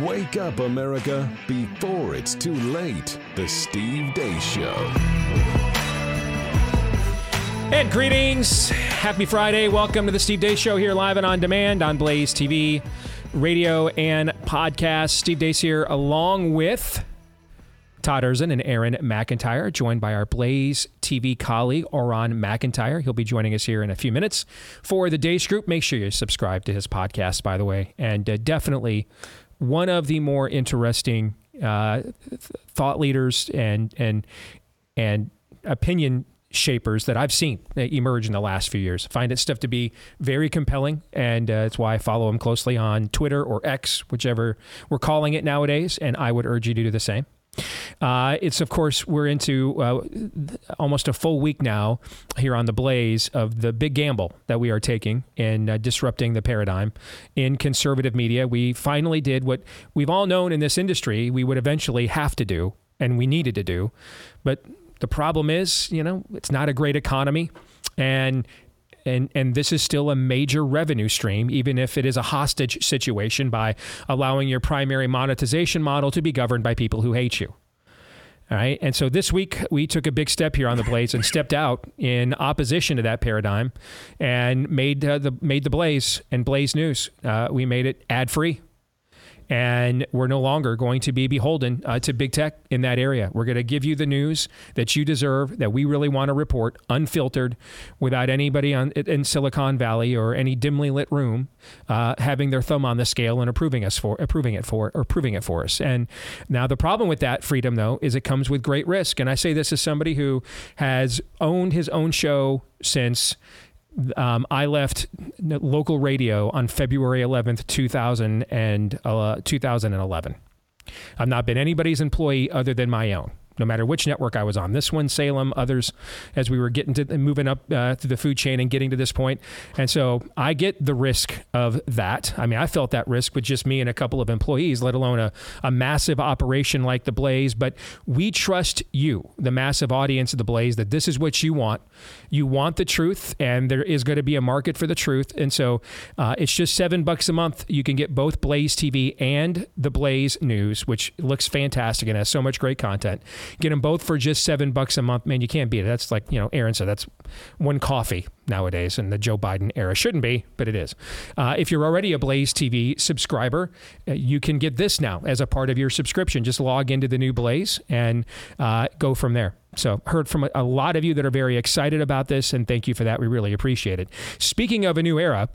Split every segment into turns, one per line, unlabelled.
Wake up, America, before it's too late. The Steve Deace Show.
And greetings. Happy Friday. Welcome to the Steve Deace Show here live and on demand on Blaze TV, radio, and podcast. Steve Deace here along with Todd Erzen and Aaron McIntyre, joined by our Blaze TV colleague, Auron MacIntyre. He'll be joining us here in a few minutes for the Deace Group. Make sure you subscribe to his podcast, by the way, and uh, definitely one of the more interesting uh, thought leaders and and and opinion shapers that I've seen emerge in the last few years. Find his stuff to be very compelling, and uh, it's why I follow him closely on Twitter or X, whichever we're calling it nowadays. And I would urge you to do the same. Uh, it's of course we're into uh, almost a full week now here on the Blaze of the big gamble that we are taking in uh, disrupting the paradigm in conservative media. We finally did what we've all known in this industry we would eventually have to do and we needed to do, but the problem is, you know, it's not a great economy, and and and this is still a major revenue stream, even if it is a hostage situation by allowing your primary monetization model to be governed by people who hate you. All right. And so this week we took a big step here on the Blaze and stepped out in opposition to that paradigm and made uh, the made the Blaze and Blaze News. Uh, we made it ad free and we're no longer going to be beholden uh, to big tech in that area. We're going to give you the news that you deserve, that we really want to report, unfiltered, without anybody on, in Silicon Valley or any dimly lit room uh, having their thumb on the scale and approving us for approving it for or approving it for us. And now the problem with that freedom, though, is it comes with great risk. And I say this as somebody who has owned his own show since um, I left local radio on February 11th, 2000 and, uh, 2011. I've not been anybody's employee other than my own no matter which network I was on. This one, Salem, others, as we were getting to moving up uh, through the food chain and getting to this point. And so I get the risk of that. I mean, I felt that risk with just me and a couple of employees, let alone a, a massive operation like the Blaze. But we trust you, the massive audience of the Blaze, that this is what you want. You want the truth, and there is going to be a market for the truth. And so uh, it's just seven bucks a month. You can get both Blaze TV and the Blaze News, which looks fantastic and has so much great content. Get them both for just seven bucks a month. Man, you can't beat it. That's like, you know, Aaron said, that's one coffee nowadays in the Joe Biden era. Shouldn't be, but it is. Uh, if you're already a Blaze TV subscriber, uh, you can get this now as a part of your subscription. Just log into the new Blaze and uh, go from there. So, heard from a lot of you that are very excited about this, and thank you for that. We really appreciate it. Speaking of a new era,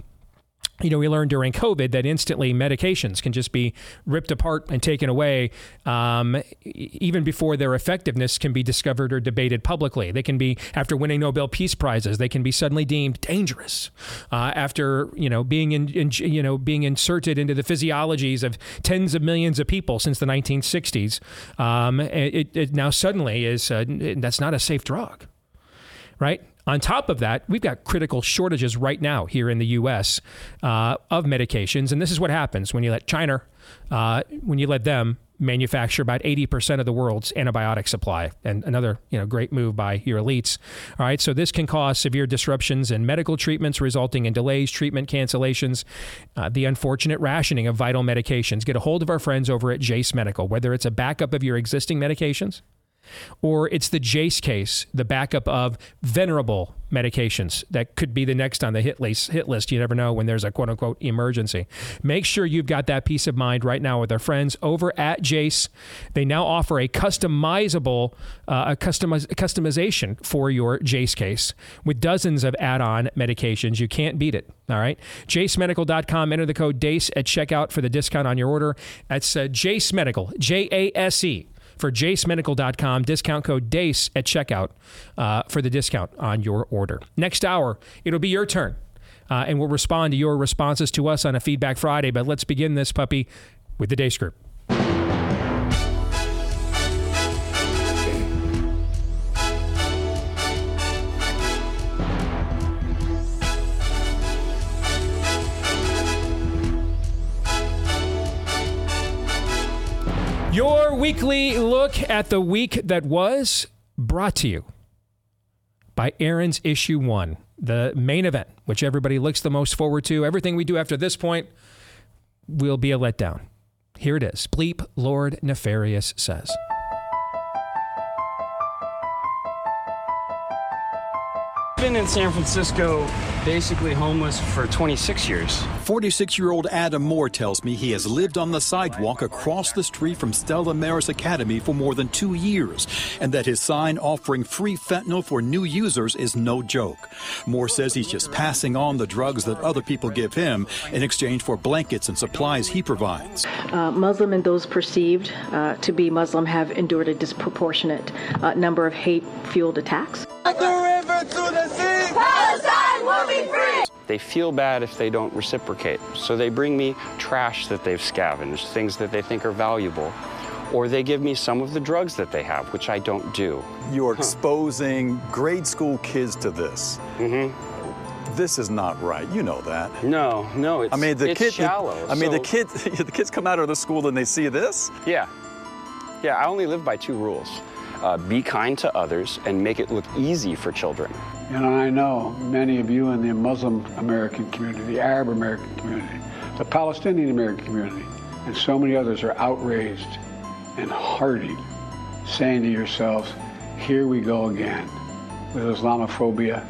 you know, we learned during COVID that instantly medications can just be ripped apart and taken away, um, even before their effectiveness can be discovered or debated publicly. They can be, after winning Nobel Peace Prizes, they can be suddenly deemed dangerous. Uh, after you know being in, in, you know being inserted into the physiologies of tens of millions of people since the 1960s, um, it, it, now suddenly is uh, that's not a safe drug, right? On top of that, we've got critical shortages right now here in the U.S. Uh, of medications, and this is what happens when you let China, uh, when you let them manufacture about 80% of the world's antibiotic supply and another you know great move by your elites all right so this can cause severe disruptions in medical treatments resulting in delays treatment cancellations uh, the unfortunate rationing of vital medications get a hold of our friends over at jase medical whether it's a backup of your existing medications or it's the Jase case, the backup of venerable medications that could be the next on the hit list. Hit list. You never know when there's a quote unquote emergency. Make sure you've got that peace of mind right now with our friends over at Jase. They now offer a customizable, uh, a customiz- customization for your Jase case with dozens of add-on medications. You can't beat it. All right. JaseMedical.com. Enter the code DEACE at checkout for the discount on your order. That's uh, Jase Medical. J A S E for jasemedical.com. Discount code DEACE at checkout uh, for the discount on your order. Next hour, it'll be your turn. Uh, and we'll respond to your responses to us on a Feedback Friday. But let's begin this puppy with the Deace script. Your weekly look at the week that was brought to you by Aaron's Issue 1, the main event, which everybody looks the most forward to. Everything we do after this point will be a letdown. Here it is. Bleep Lord Nefarious says.
Been in San Francisco basically homeless for 26 years.
46 year old Adam Moore tells me he has lived on the sidewalk across the street from Stella Maris Academy for more than two years, and that his sign offering free fentanyl for new users is no joke. Moore says he's just passing on the drugs that other people give him in exchange for blankets and supplies he provides.
Uh, Muslim and those perceived uh, to be Muslim have endured a disproportionate uh, number of hate fueled attacks.
They feel bad if they don't reciprocate. So they bring me trash that they've scavenged, things that they think are valuable. Or they give me some of the drugs that they have, which I don't do.
You're exposing grade school kids to this. Mm-hmm. This is not right. You know that.
No, no, it's,
I mean, the
it's
kid.
shallow.
I mean, the kids. The kids come out of the school and they see this.
Yeah. Yeah, I only live by two rules. Uh, be kind to others and make it look easy for children.
And I know many of you in the Muslim American community, the Arab American community, the Palestinian American community, and so many others are outraged and hearty, saying to yourselves, here we go again with Islamophobia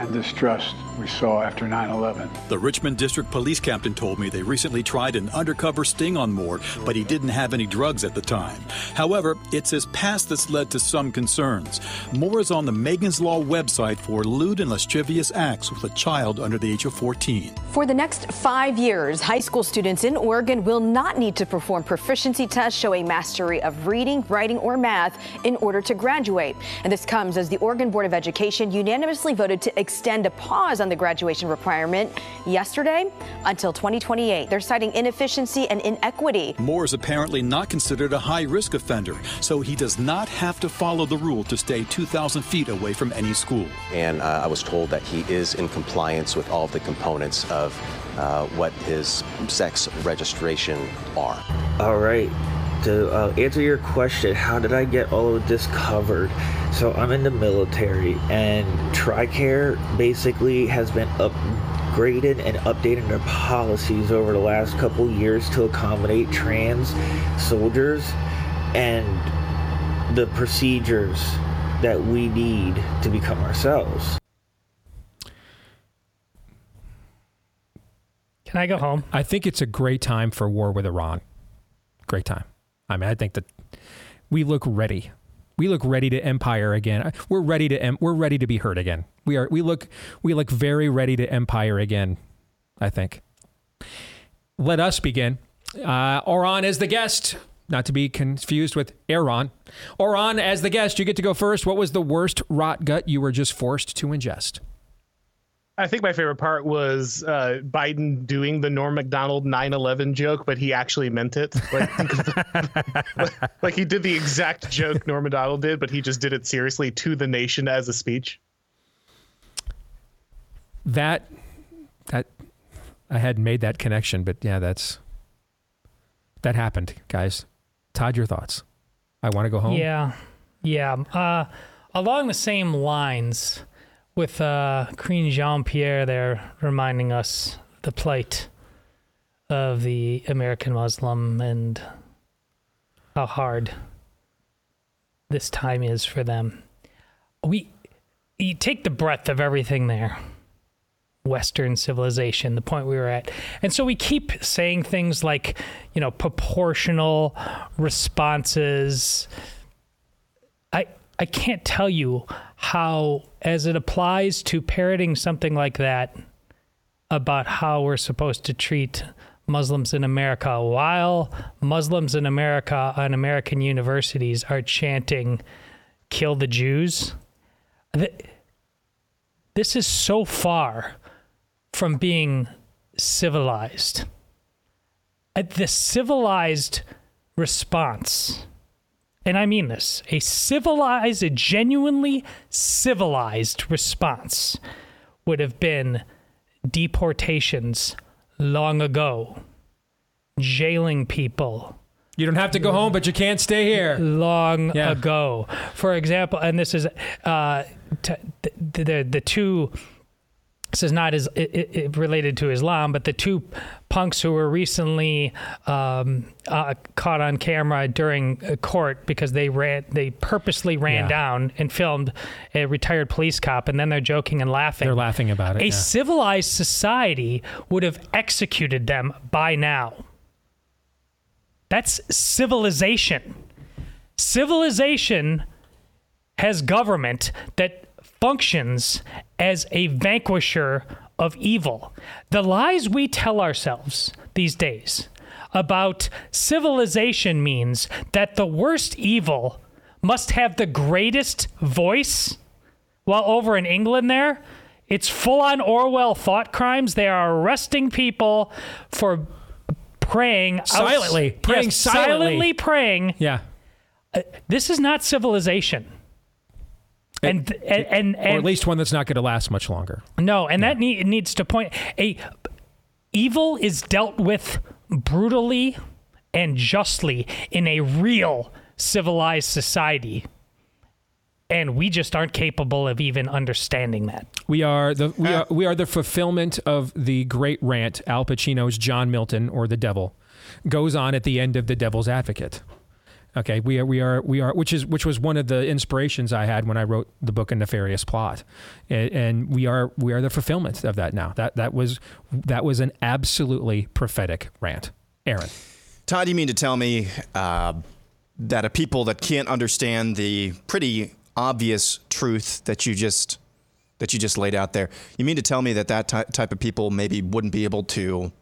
and distrust we saw after 9 11.
The Richmond District Police captain told me they recently tried an undercover sting on Moore, but he didn't have any drugs at the time. However, it's his past that's led to some concerns. Moore is on the Megan's Law website for lewd and lascivious acts with a child under the age of 14.
For the next five years, high school students in Oregon will not need to perform proficiency tests showing mastery of reading, writing, or math in order to graduate. And this comes as the Oregon Board of Education unanimously voted to extend a pause on the graduation requirement yesterday until 2028. They're citing inefficiency and inequity.
Moore is apparently not considered a high risk offender, so he does not have to follow the rule to stay 2,000 feet away from any school.
and uh, I was told that he is in compliance with all the components of uh, what his sex registration are.
All right. To uh, answer your question, how did I get all of this covered? So I'm in the military, and TRICARE basically has been upgraded and updated their policies over the last couple years to accommodate trans soldiers and the procedures that we need to become ourselves.
Can I go home?
I think it's a great time for war with Iran. Great time. I mean, I think that we look ready. We look ready to empire again. We're ready to em- we're ready to be heard again. We are we look we look very ready to empire again. I think. Let us begin. Uh, Auron as the guest, not to be confused with Aaron. Auron as the guest, you get to go first. What was the worst rot gut you were just forced to ingest?
I think my favorite part was uh, Biden doing the Norm Macdonald 9/11 joke, but he actually meant it. Like, like he did the exact joke Norm Macdonald did, but he just did it seriously to the nation as a speech.
That that I hadn't made that connection, but yeah, that's that happened, guys. Todd, your thoughts? I want to go home.
Yeah, yeah. Uh, along the same lines, with uh, Queen Jean Pierre there reminding us the plight of the American Muslim and how hard this time is for them. We you take the breadth of everything there. Western civilization, the point we were at. And so we keep saying things like, you know, proportional responses. I I can't tell you how as it applies to parroting something like that about how we're supposed to treat Muslims in America while Muslims in America on American universities are chanting kill the Jews. Th- This is so far from being civilized. Uh, The civilized response, and I mean this, a civilized, a genuinely civilized response would have been deportations long ago, jailing people.
You don't have to go home, but you can't stay here.
Long
Yeah.
ago. For example, and this is uh, t- the, the, the two, this is not as it, it, it related to Islam, but the two punks who were recently um, uh, caught on camera during a court because they ran, they purposely ran
Yeah.
down and filmed a retired police cop, and then they're joking and laughing.
They're laughing about it.
A
yeah.
civilized society would have executed them by now. That's civilization. Civilization has government that functions as a vanquisher of evil. The lies we tell ourselves these days about civilization means that the worst evil must have the greatest voice. While over in England, there, it's full on Orwell thought crimes. They are arresting people for praying
Silently. Praying
Yes,
silently.
silently praying.
Yeah.
Uh, this is not civilization. And, and, and,
or at least one that's not going to last much longer.
no, and that need, needs to point a evil is dealt with brutally and justly in a real civilized society. And we just aren't capable of even understanding that.
We are the we uh, are we are the fulfillment of the great rant Al Pacino's John Milton or the Devil goes on at the end of The Devil's Advocate. Okay, we are we are we are which is which was one of the inspirations I had when I wrote the book A Nefarious Plot, and, and we are we are the fulfillment of that now. That that was that was an absolutely prophetic rant. Aaron,
Todd, you mean to tell me uh, that a people that can't understand the pretty obvious truth that you just that you just laid out there, you mean to tell me that that ty- type of people maybe wouldn't be able to,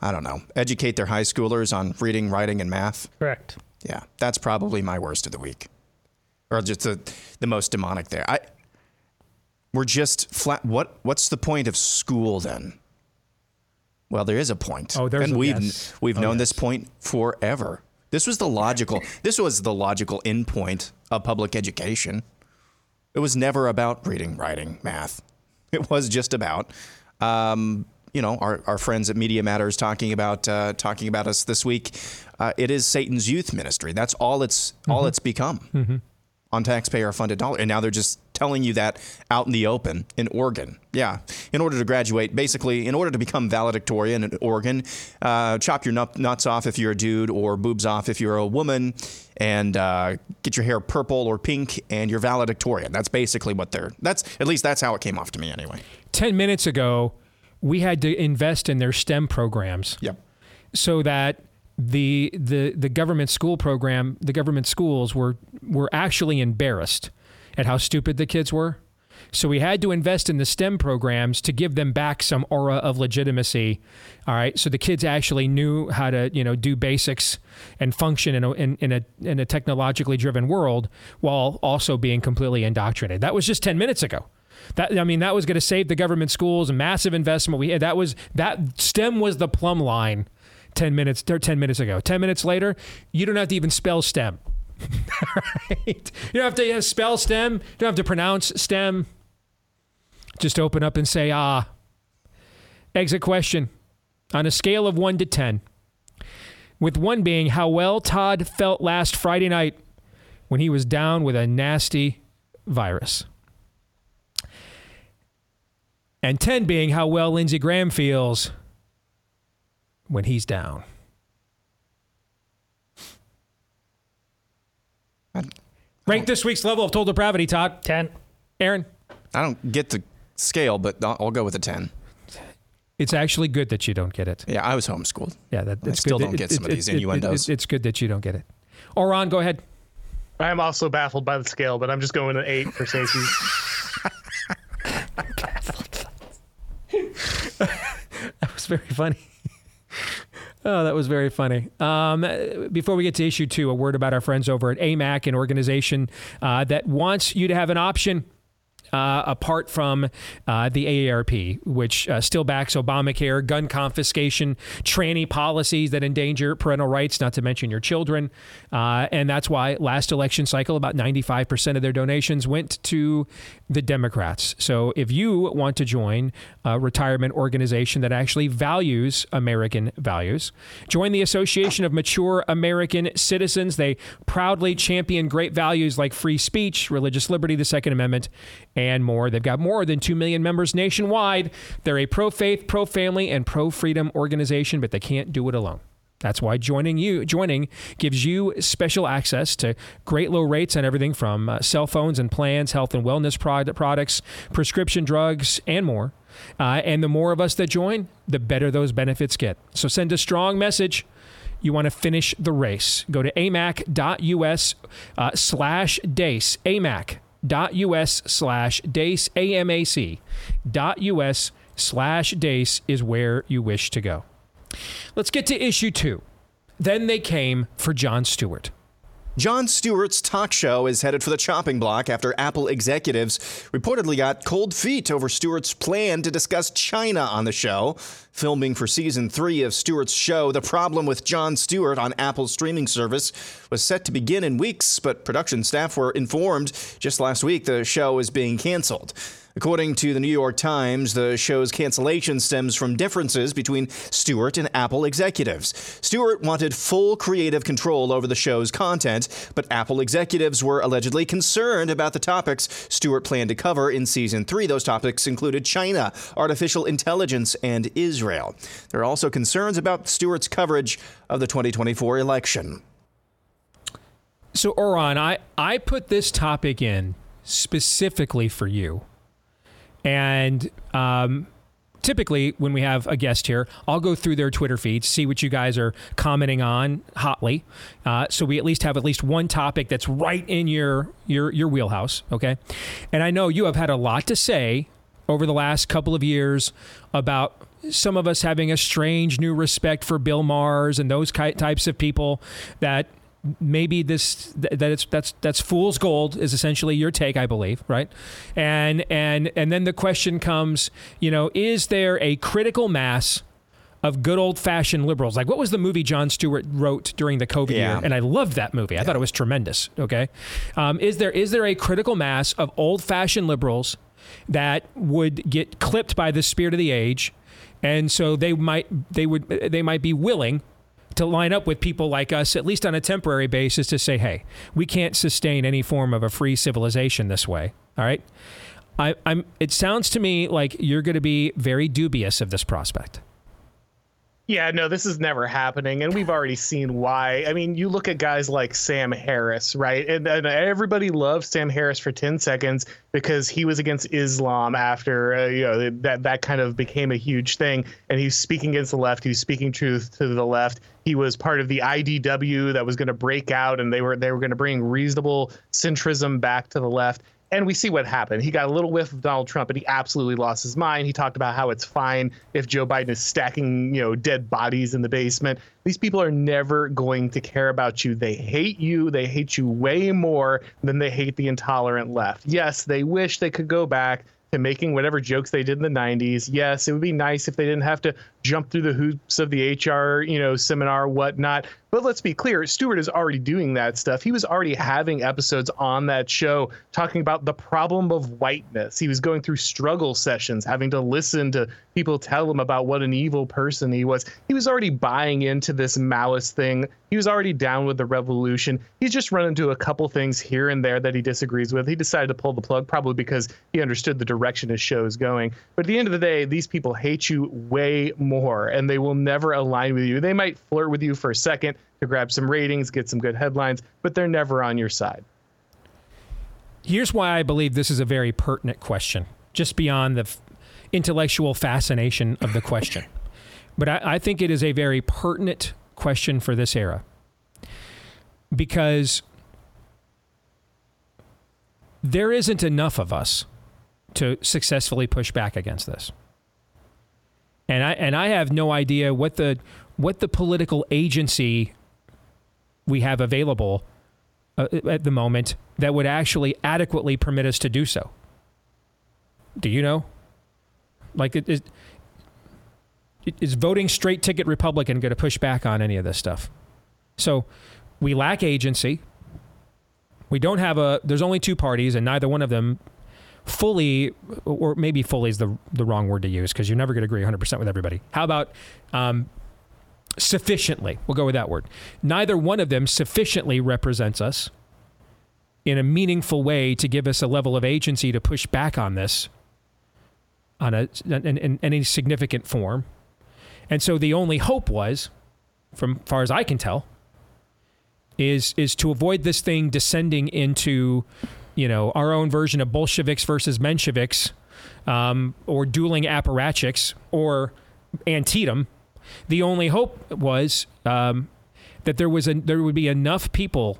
I don't know, educate their high schoolers on reading, writing, and math?
Correct.
Yeah, that's probably my worst of the week, or just the the most demonic there. I we're just flat. What what's the point of school then? Well, there is a point.
Oh, there's
and
a-
we've
yes.
we've
Oh,
known
yes.
this point forever. This was the logical. this was the logical endpoint of public education. It was never about reading, writing, math. It was just about, um, you know, our, our friends at Media Matters talking about uh, talking about us this week. Uh, it is Satan's youth ministry. That's all it's all it's become on taxpayer funded dollar. And now they're just telling you that out in the open in Oregon. Yeah. In order to graduate, basically, in order to become valedictorian in Oregon, uh, chop your nuts off if you're a dude or boobs off if you're a woman and uh, get your hair purple or pink and you're valedictorian. That's basically what they're, that's, at least that's how it came off to me anyway.
ten minutes ago, we had to invest in their STEM programs.
Yep.
So that the the the government school program, the government schools were were actually embarrassed at how stupid the kids were. So we had to invest in the STEM programs to give them back some aura of legitimacy. All right, so the kids actually knew how to you know do basics and function in a in, in a in a technologically driven world while also being completely indoctrinated. That was just ten minutes ago. That I mean, that was going to save the government schools, massive investment. We that was that STEM was the plumb line. Ten minutes, ten minutes ago. Ten minutes later, you don't have to even spell STEM. right? You don't have to uh, spell STEM. You don't have to pronounce STEM. Just open up and say ah. Exit question. On a scale of one to ten, with one being how well Todd felt last Friday night when he was down with a nasty virus and 10 being how well Lindsey Graham feels when he's down. Rank this week's level of total depravity, Todd.
10.
Aaron?
I don't get the scale, but I'll, I'll go with a 10.
It's actually good that you don't get it.
Yeah, I was homeschooled.
Yeah, that,
I still
good.
don't
that-
get
it-
some of
it-
these
it- it-
innuendos.
it's good that you don't get it. Auron, go ahead.
I'm also baffled by the scale, but I'm just going to eight for safety.
That was very funny. Oh, that was very funny. Um, before we get to issue two, a word about our friends over at AMAC, an organization uh, that wants you to have an option uh, apart from uh, the AARP, which uh, still backs Obamacare, gun confiscation, tranny policies that endanger parental rights, not to mention your children. Uh, and that's why last election cycle, about 95% of their donations went to the Democrats. So if you want to join a retirement organization that actually values American values, join the Association of Mature American Citizens. They proudly champion great values like free speech, religious liberty, the Second Amendment, and more. They've got more than 2 million members nationwide. They're a pro faith, pro family, and pro freedom organization, but they can't do it alone. That's why joining you joining gives you special access to great low rates on everything from uh, cell phones and plans, health and wellness product, products, prescription drugs, and more. Uh, and the more of us that join, the better those benefits get. So send a strong message. You want to finish the race. Go to amac.us uh, slash DEACE. amac.us slash DEACE. A-M-A-C dot US slash DEACE is where you wish to go. Let's get to issue two. Then they came for Jon Stewart.
Jon Stewart's talk show is headed for the chopping block after Apple executives reportedly got cold feet over Stewart's plan to discuss China on the show. Filming for season three of Stewart's show, The Problem with Jon Stewart on Apple's streaming service was set to begin in weeks, but production staff were informed just last week the show is being canceled. According to the New York Times, the show's cancellation stems from differences between Stewart and Apple executives. Stewart wanted full creative control over the show's content, but Apple executives were allegedly concerned about the topics Stewart planned to cover in season three. Those topics included China, artificial intelligence, and Israel. There are also concerns about Stewart's coverage of the 2024 election.
So, Auron, I, I put this topic in specifically for you and um, typically, when we have a guest here, I'll go through their Twitter feeds, see what you guys are commenting on hotly, uh, so we at least have at least one topic that's right in your your your wheelhouse. Okay, and I know you have had a lot to say over the last couple of years about some of us having a strange new respect for Bill Maher's and those types of people that maybe this that it's that's that's fool's gold is essentially your take i believe right and and and then the question comes you know is there a critical mass of good old fashioned liberals. Like, what was the movie Jon Stewart wrote during the COVID
Yeah.
year? And I loved that movie. I thought it was tremendous. Okay, um, is there is there a critical mass of old fashioned liberals that would get clipped by the spirit of the age, and so they might they would they might be willing to line up with people like us, at least on a temporary basis, to say, hey, we can't sustain any form of a free civilization this way. All right. I, I'm. It sounds to me like you're going to be very dubious of this prospect.
Yeah, no, this is never happening, and we've already seen why. I mean, you look at guys like Sam Harris, right? And, and everybody loved Sam Harris for ten seconds because he was against Islam after uh, you know that that kind of became a huge thing, and he's speaking against the left. He's speaking truth to the left. He was part of the IDW that was going to break out, and they were they were going to bring reasonable centrism back to the left and we see what happened. He got a little whiff of Donald Trump, and he absolutely lost his mind. He talked about how it's fine if Joe Biden is stacking, you know, dead bodies in the basement. These people are never going to care about you. They hate you. They hate you way more than they hate the intolerant left. Yes, they wish they could go back to making whatever jokes they did in the 90s. Yes, it would be nice if they didn't have to jump through the hoops of the HR, you know, seminar, whatnot. But let's be clear, Stewart is already doing that stuff. He was already having episodes on that show talking about the problem of whiteness. He was going through struggle sessions, having to listen to people tell him about what an evil person he was. He was already buying into this Maoist thing. He was already down with the revolution. He's just run into a couple things here and there that he disagrees with. He decided to pull the plug, probably because he understood the direction his show is going. But at the end of the day, these people hate you way more, and they will never align with you. They might flirt with you for a second to grab some ratings, get some good headlines, but they're never on your side.
Here's why I believe this is a very pertinent question, just beyond the f- intellectual fascination of the question. but I, I think it is a very pertinent question for this era because there isn't enough of us to successfully push back against this. And I and I have no idea what the what the political agency we have available uh, at the moment that would actually adequately permit us to do so. Do you know? Like, it, it, is voting straight ticket Republican going to push back on any of this stuff? So we lack agency. We don't have a, there's only two parties, and neither one of them fully, or maybe fully is the, the wrong word to use because you're never going to agree 100% with everybody. How about um, sufficiently? We'll go with that word. Neither one of them sufficiently represents us in a meaningful way to give us a level of agency to push back on this on a in, in any significant form. And so the only hope was, from far as I can tell, is is to avoid this thing descending into, you know, our own version of Bolsheviks versus Mensheviks, um, or dueling apparatchiks, or Antietam. The only hope was um, that there was a, there would be enough people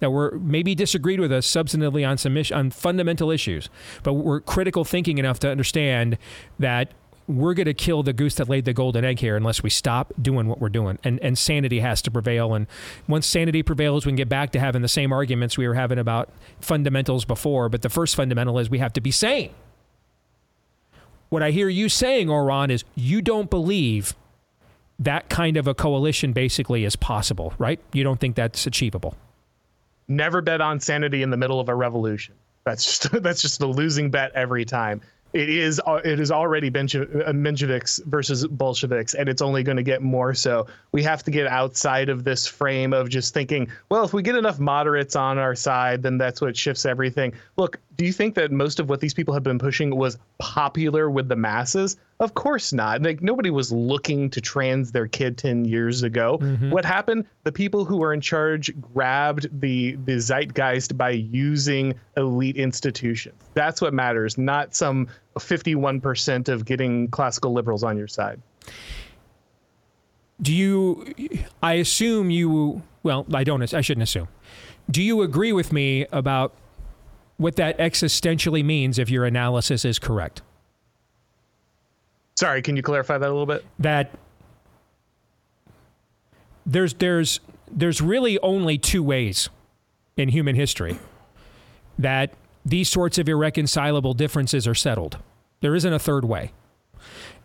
that were maybe disagreed with us substantively on some on fundamental issues, but were critical thinking enough to understand that we're going to kill the goose that laid the golden egg here unless we stop doing what we're doing. And, and sanity has to prevail. And once sanity prevails, we can get back to having the same arguments we were having about fundamentals before. But the first fundamental is we have to be sane. What I hear you saying, Auron, is you don't believe that kind of a coalition basically is possible, right? You don't think that's achievable.
Never bet on sanity in the middle of a revolution. That's just that's just the losing bet every time it is uh, it is already Mensheviks uh, versus Bolsheviks, and it's only going to get more so. We have to get outside of this frame of just thinking, well, if we get enough moderates on our side, then that's what shifts everything. Look, do you think that most of what these people have been pushing was popular with the masses? Of course not. Like nobody was looking to trans their kid 10 years ago. Mm-hmm. What happened? The people who were in charge grabbed the the zeitgeist by using elite institutions. That's what matters, not some 51% of getting classical liberals on your side.
Do you I assume you well, I don't I shouldn't assume. Do you agree with me about what that existentially means if your analysis is correct.
Sorry, can you clarify that a little bit?
That there's there's there's really only two ways in human history that these sorts of irreconcilable differences are settled. There isn't a third way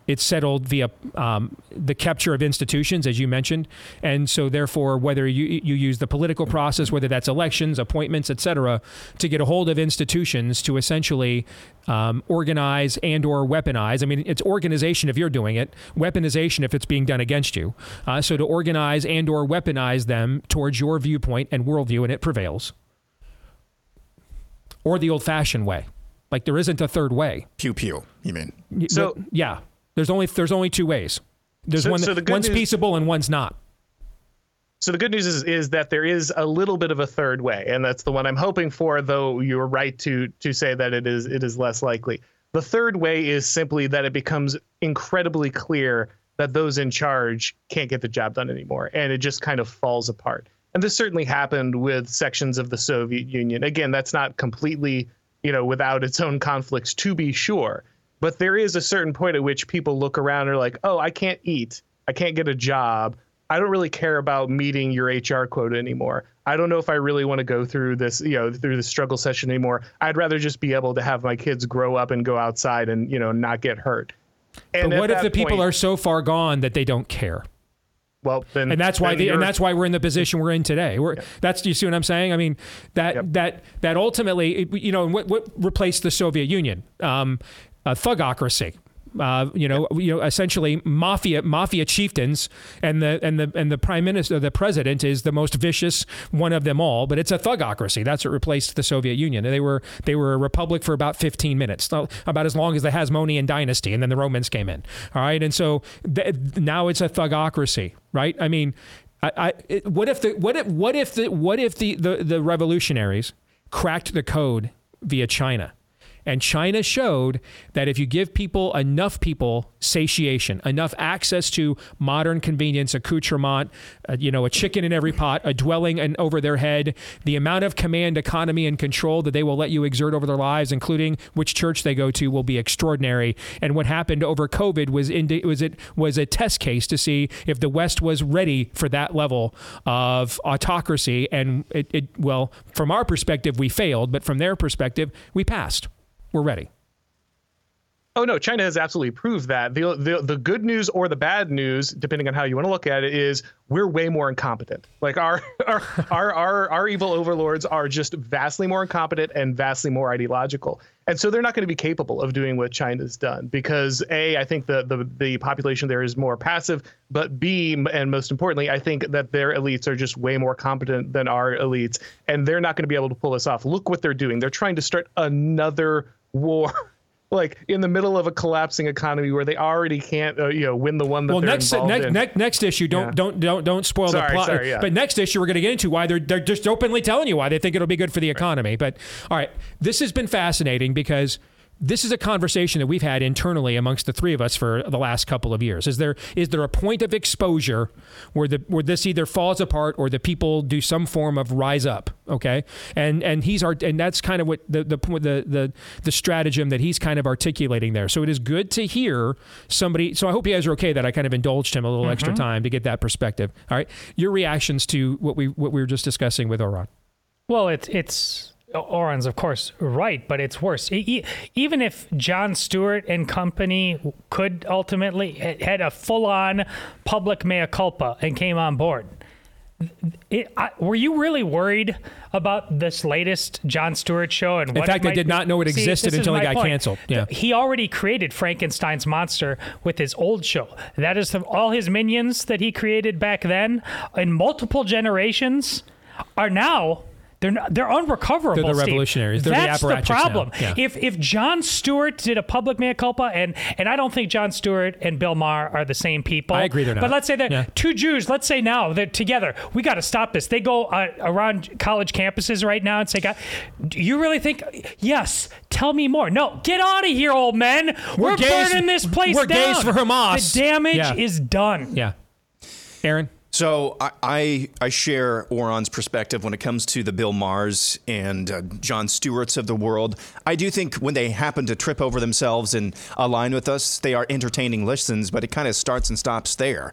it's settled via um, the capture of institutions, as you mentioned, and so therefore, whether you you use the political process, whether that's elections, appointments, etc., to get a hold of institutions to essentially um, organize and or weaponize. I mean, it's organization if you're doing it, weaponization if it's being done against you. Uh, so to organize and or weaponize them towards your viewpoint and worldview, and it prevails, or the old-fashioned way. Like there isn't a third way.
Pew pew. You mean?
So yeah. There's only there's only two ways. There's so, one that, so one's news, peaceable and one's not.
So the good news is is that there is a little bit of a third way, and that's the one I'm hoping for. Though you're right to to say that it is it is less likely. The third way is simply that it becomes incredibly clear that those in charge can't get the job done anymore, and it just kind of falls apart. And this certainly happened with sections of the Soviet Union. Again, that's not completely you know without its own conflicts to be sure but there is a certain point at which people look around and are like, oh, I can't eat. I can't get a job. I don't really care about meeting your HR quota anymore. I don't know if I really want to go through this, you know, through the struggle session anymore. I'd rather just be able to have my kids grow up and go outside and, you know, not get hurt.
And but what if the point, people are so far gone that they don't care?
Well, then,
and that's why the, and that's why we're in the position we're in today. We're, yeah. That's you see what I'm saying? I mean that yep. that that ultimately, you know, what what replaced the Soviet Union? Um, uh, thugocracy. Uh, you know, you know, essentially mafia mafia chieftains, and the and the and the prime minister, the president, is the most vicious one of them all. But it's a thugocracy. That's what replaced the Soviet Union. They were they were a republic for about 15 minutes, about as long as the Hasmonean dynasty, and then the Romans came in. All right, and so th- now it's a thugocracy, right? I mean, I, I it, what if the what if what if the what if the, the the revolutionaries cracked the code via China? And China showed that if you give people enough people satiation, enough access to modern convenience, accoutrement, uh, you know, a chicken in every pot, a dwelling and over their head, the amount of command, economy, and control that they will let you exert over their lives, including which church they go to, will be extraordinary. And what happened over COVID was was it was a test case to see if the West was ready for that level of autocracy. And it, it well, from our perspective, we failed, but from their perspective, we passed we're ready.
Oh no, China has absolutely proved that. The, the the good news or the bad news, depending on how you want to look at it, is we're way more incompetent. Like our our our our, our evil overlords are just vastly more incompetent and vastly more ideological. And so they're not going to be capable of doing what China's done because a I think the the the population there is more passive, but b and most importantly, I think that their elites are just way more competent than our elites, and they're not going to be able to pull this off. Look what they're doing. They're trying to start another war like in the middle of a collapsing economy where they already can't uh, you know win the one that
well,
they're
next
involved
next,
in.
next next issue. Don't
Yeah.
don't don't don't spoil
Sorry,
the plot.
sorry, yeah.
But next issue, we're going to get into why they're they're just openly telling you why they think it'll be good for the economy. But all right, this has been fascinating because. This is a conversation that we've had internally amongst the three of us for the last couple of years. Is there is there a point of exposure where the where this either falls apart or the people do some form of rise up? Okay, and and he's art and that's kind of what the the the the, the stratagem that he's kind of articulating there. So it is good to hear somebody. So I hope you guys are okay that I kind of indulged him a little extra
Mhm.
time to get that perspective. All right, your reactions to what we what we were just discussing with Auron.
Well, it's it's Auron's of course right, but it's worse. E- even if Jon Stewart and company could ultimately had- a full-on public mea culpa and came on board. It, I, were you really worried about this latest Jon Stewart show? And
In fact, I did not know it existed
is
until it got
point.
canceled. Yeah.
he already created Frankenstein's monster with his old show. That is the, all his minions that he created back then in multiple generations are now. They're, not, they're unrecoverable.
They're the
Steve.
revolutionaries. They're
That's the,
now.
problem.
Yeah.
If if Jon Stewart did a public mea culpa, and and I don't think Jon Stewart and Bill Maher are the same people.
I agree they're not.
But let's say that
Yeah.
two Jews. Let's say now they're together. We got to stop this. They go uh, around college campuses right now and say, "God, do you really think?" Yes. Tell me more. No, get out of here, old men.
We're
We're,
gays-
burning this place
we're
down.
gays for Hamas.
The damage
Yeah.
is done.
Yeah. Aaron?
So I, I I share Auron's perspective when it comes to the Bill Mahers and uh, Jon Stewarts of the world. I do think when they happen to trip over themselves and align with us, they are entertaining listens, but it kind of starts and stops there.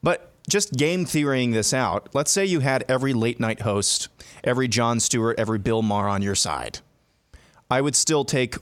But just game theorying this out, let's say you had every late night host, every Jon Stewart, every Bill Maher on your side. I would still take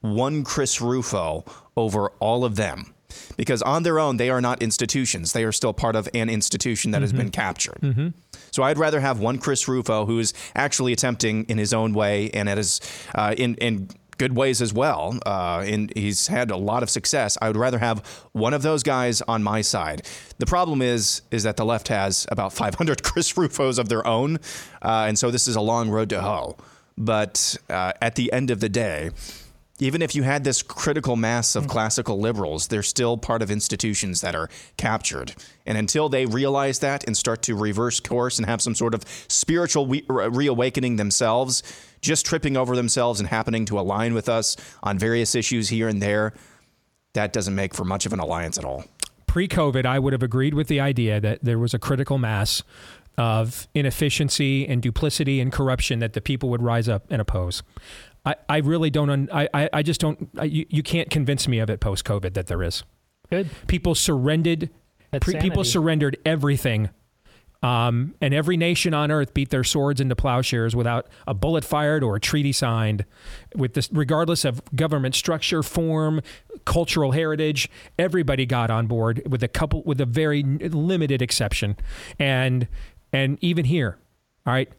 one Chris Rufo over all of them. Because on their own, they are not institutions. They are still part of an institution that has been captured.
Mm-hmm.
So I'd rather have one Chris Rufo who is actually attempting in his own way and at his uh, in in good ways as well. Uh, and he's had a lot of success. I would rather have one of those guys on my side. The problem is is that the left has about 500 Chris Rufos of their own, uh, and so this is a long road to hoe. But uh, at the end of the day. Even if you had this critical mass of hmm. classical liberals, they're still part of institutions that are captured. And until they realize that and start to reverse course and have some sort of spiritual we- reawakening themselves, just tripping over themselves and happening to align with us on various issues here and there, that doesn't make for much of an alliance at all.
Pre COVID, I would have agreed with the idea that there was a critical mass of inefficiency and duplicity and corruption that the people would rise up and oppose. I, I really don't, un, I, I, I just don't, I, you, you can't convince me of it post COVID that there is.
Good.
People surrendered, pre, people surrendered everything. Um, and every nation on earth beat their swords into plowshares without a bullet fired or a treaty signed, with this, regardless of government structure, form, cultural heritage. Everybody got on board with a couple, with a very limited exception, and and even here, all right,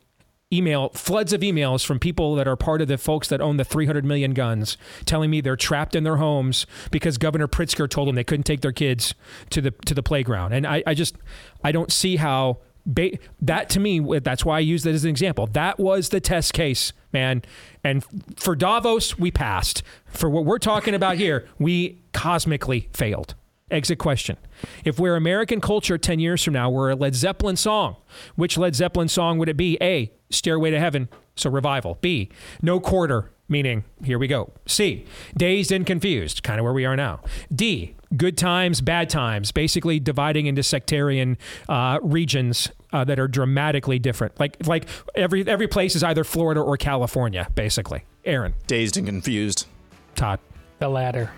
email floods of emails from people that are part of the folks that own the 300 million guns telling me they're trapped in their homes because governor pritzker told them they couldn't take their kids to the to the playground and i, I just i don't see how ba- that to me that's why i use that as an example that was the test case man and for davos we passed for what we're talking about here we cosmically failed Exit question. If we're American culture 10 years from now, we're a Led Zeppelin song. Which Led Zeppelin song would it be? A. Stairway to Heaven, so revival. B. No quarter, meaning here we go. C. Dazed and confused, kind of where we are now. D. Good times, bad times, basically dividing into sectarian uh, regions uh, that are dramatically different. Like like every every place is either Florida or California, basically. Aaron.
Dazed and confused.
Todd.
The latter.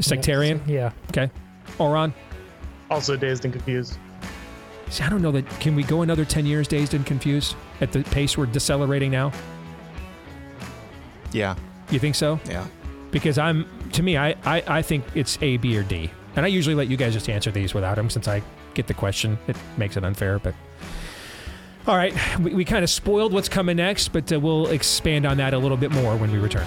Sectarian?
Yeah.
Okay. Auron.
Also dazed and confused.
See, I don't know that. Can we go another 10 years dazed and confused at the pace we're decelerating now?
Yeah.
You think so?
Yeah.
because I'm to me I, I I think it's A, B, or D, and I usually let you guys just answer these without them since I get the question. It makes it unfair, but. All right, we, we kind of spoiled what's coming next, but uh, we'll expand on that a little bit more when we return.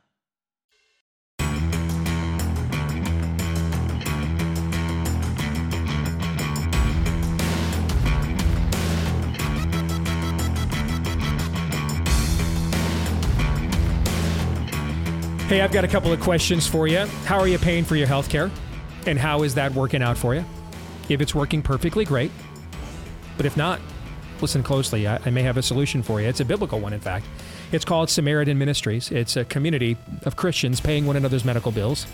Hey, I've got a couple of questions for you. How are you paying for your health care? And how is that working out for you? If it's working perfectly, great. But if not, listen closely. I, I may have a solution for you. It's a biblical one, in fact. It's called Samaritan Ministries. It's a community of Christians paying one another's medical bills.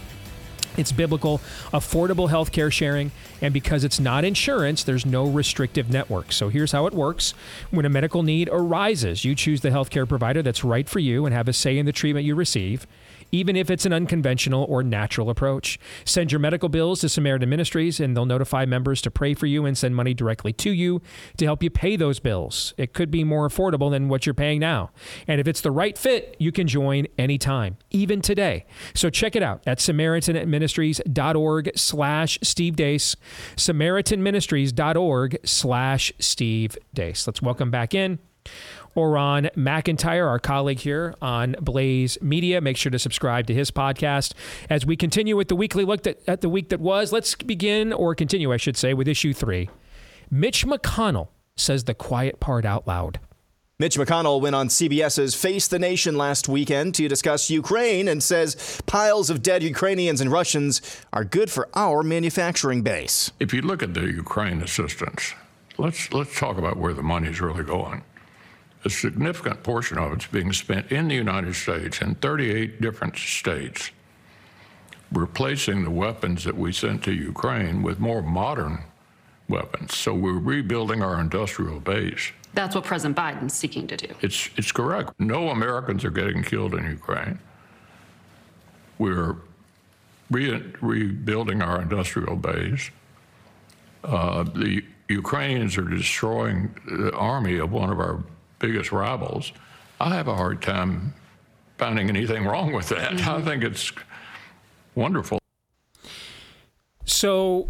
It's biblical, affordable health care sharing, and because it's not insurance, there's no restrictive network. So here's how it works. When a medical need arises, you choose the healthcare provider that's right for you and have a say in the treatment you receive even if it's an unconventional or natural approach. Send your medical bills to Samaritan Ministries, and they'll notify members to pray for you and send money directly to you to help you pay those bills. It could be more affordable than what you're paying now. And if it's the right fit, you can join anytime, even today. So check it out at SamaritanMinistries.org slash Steve Deace, SamaritanMinistries.org slash Steve Deace. Let's welcome back in. Auron MacIntyre, our colleague here on Blaze Media. Make sure to subscribe to his podcast. As we continue with the weekly look at the week that was, let's begin, or continue, I should say, with issue three. Mitch McConnell says the quiet part out loud.
Mitch McConnell went on CBS's Face the Nation last weekend to discuss Ukraine and says piles of dead Ukrainians and Russians are good for our manufacturing base.
If you look at the Ukraine assistance, let's let's talk about where the money is really going a significant portion of it's being spent in the United States in 38 different states, replacing the weapons that we sent to Ukraine with more modern weapons. So we're rebuilding our industrial base.
That's what President Biden's seeking to do.
It's, it's correct. No Americans are getting killed in Ukraine. We're re- rebuilding our industrial base. Uh, the Ukrainians are destroying the army of one of our biggest rivals, I have a hard time finding anything wrong with that. Mm-hmm. I think it's wonderful.
So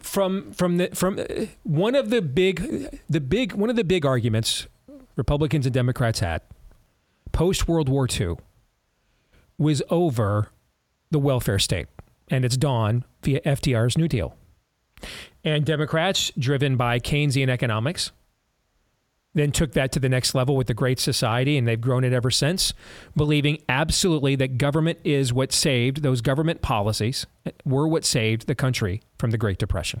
from from the from one of the big the big one of the big arguments Republicans and Democrats had post World War II was over the welfare state and its dawn via FDR's New Deal. And Democrats, driven by Keynesian economics, then took that to the next level with the Great Society, and they've grown it ever since, believing absolutely that government is what saved, those government policies were what saved the country from the Great Depression.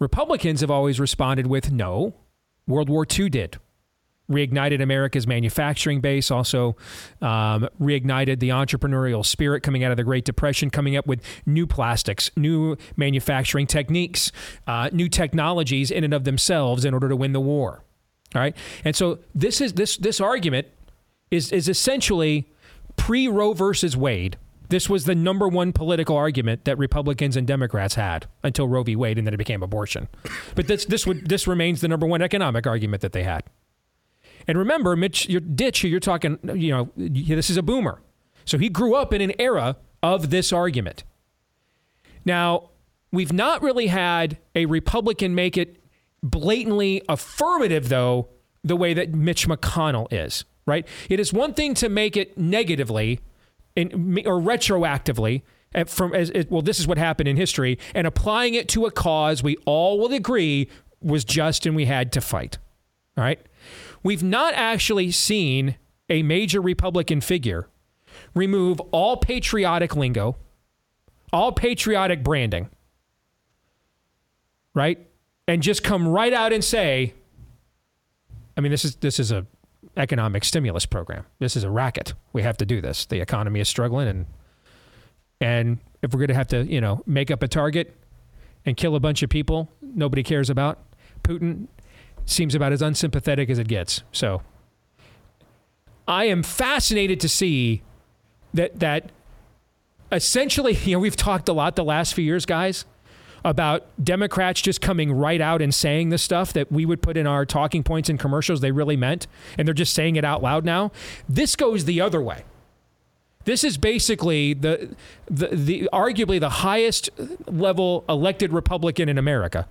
Republicans have always responded with no, World War II did. Reignited America's manufacturing base, also um, reignited the entrepreneurial spirit coming out of the Great Depression, coming up with new plastics, new manufacturing techniques, uh, new technologies in and of themselves in order to win the war. All right. And so this is this this argument is is essentially pre Roe versus Wade. This was the number one political argument that Republicans and Democrats had until Roe v. Wade, and then it became abortion. But this this would this remains the number one economic argument that they had. And remember, Mitch, you're Ditch, you're talking, you know, this is a boomer, so he grew up in an era of this argument. Now, we've not really had a Republican make it blatantly affirmative, though, the way that Mitch McConnell is, right? It is one thing to make it negatively in, or retroactively. From as, well, this is what happened in history, and applying it to a cause we all will agree was just and we had to fight. All right, we've not actually seen a major Republican figure remove all patriotic lingo, all patriotic branding, right? And just come right out and say, I mean, this is this is a economic stimulus program. This is a racket. We have to do this. The economy is struggling, and and if we're going to have to, you know, make up a target and kill a bunch of people nobody cares about, Putin seems about as unsympathetic as it gets. So I am fascinated to see that that essentially, you know, we've talked a lot the last few years, guys, about Democrats just coming right out and saying the stuff that we would put in our talking points and commercials they really meant, and they're just saying it out loud now. This goes the other way. This is basically the, the, the arguably the highest level elected Republican in America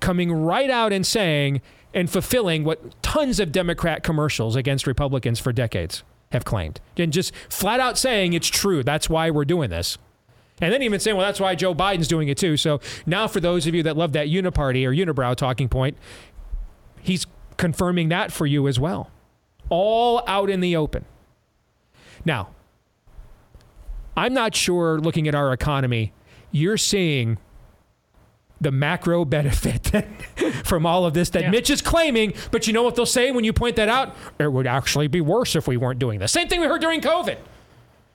coming right out and saying and fulfilling what tons of Democrat commercials against Republicans for decades have claimed. And just flat out saying it's true. That's why we're doing this. And then even saying, well, that's why Joe Biden's doing it too. So now, for those of you that love that uniparty or unibrow talking point, he's confirming that for you as well. All out in the open. Now, I'm not sure looking at our economy, you're seeing the macro benefit from all of this that
Yeah.
Mitch is claiming. But you know what they'll say when you point that out? It would actually be worse if we weren't doing this. Same thing we heard during COVID.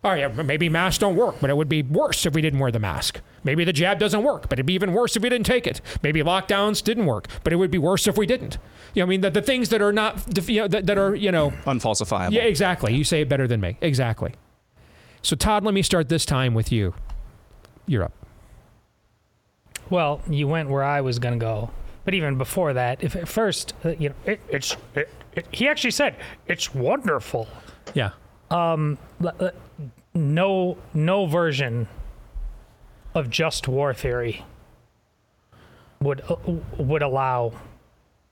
Oh, yeah, maybe masks don't work, but it would be worse if we didn't wear the mask. Maybe the jab doesn't work, but it'd be even worse if we didn't take it. Maybe lockdowns didn't work, but it would be worse if we didn't. You know, I mean, the, the things that are not, you know, that, that are, you know,
unfalsifiable.
Yeah, exactly. You say it better than me. Exactly. So, Todd, let me start this time with you. You're up.
Well, you went where I was going to go, but even before that, if at first, uh, you know, it, it's it, it, he actually said it's wonderful.
Yeah.
Um, no, no version of just war theory would uh, would allow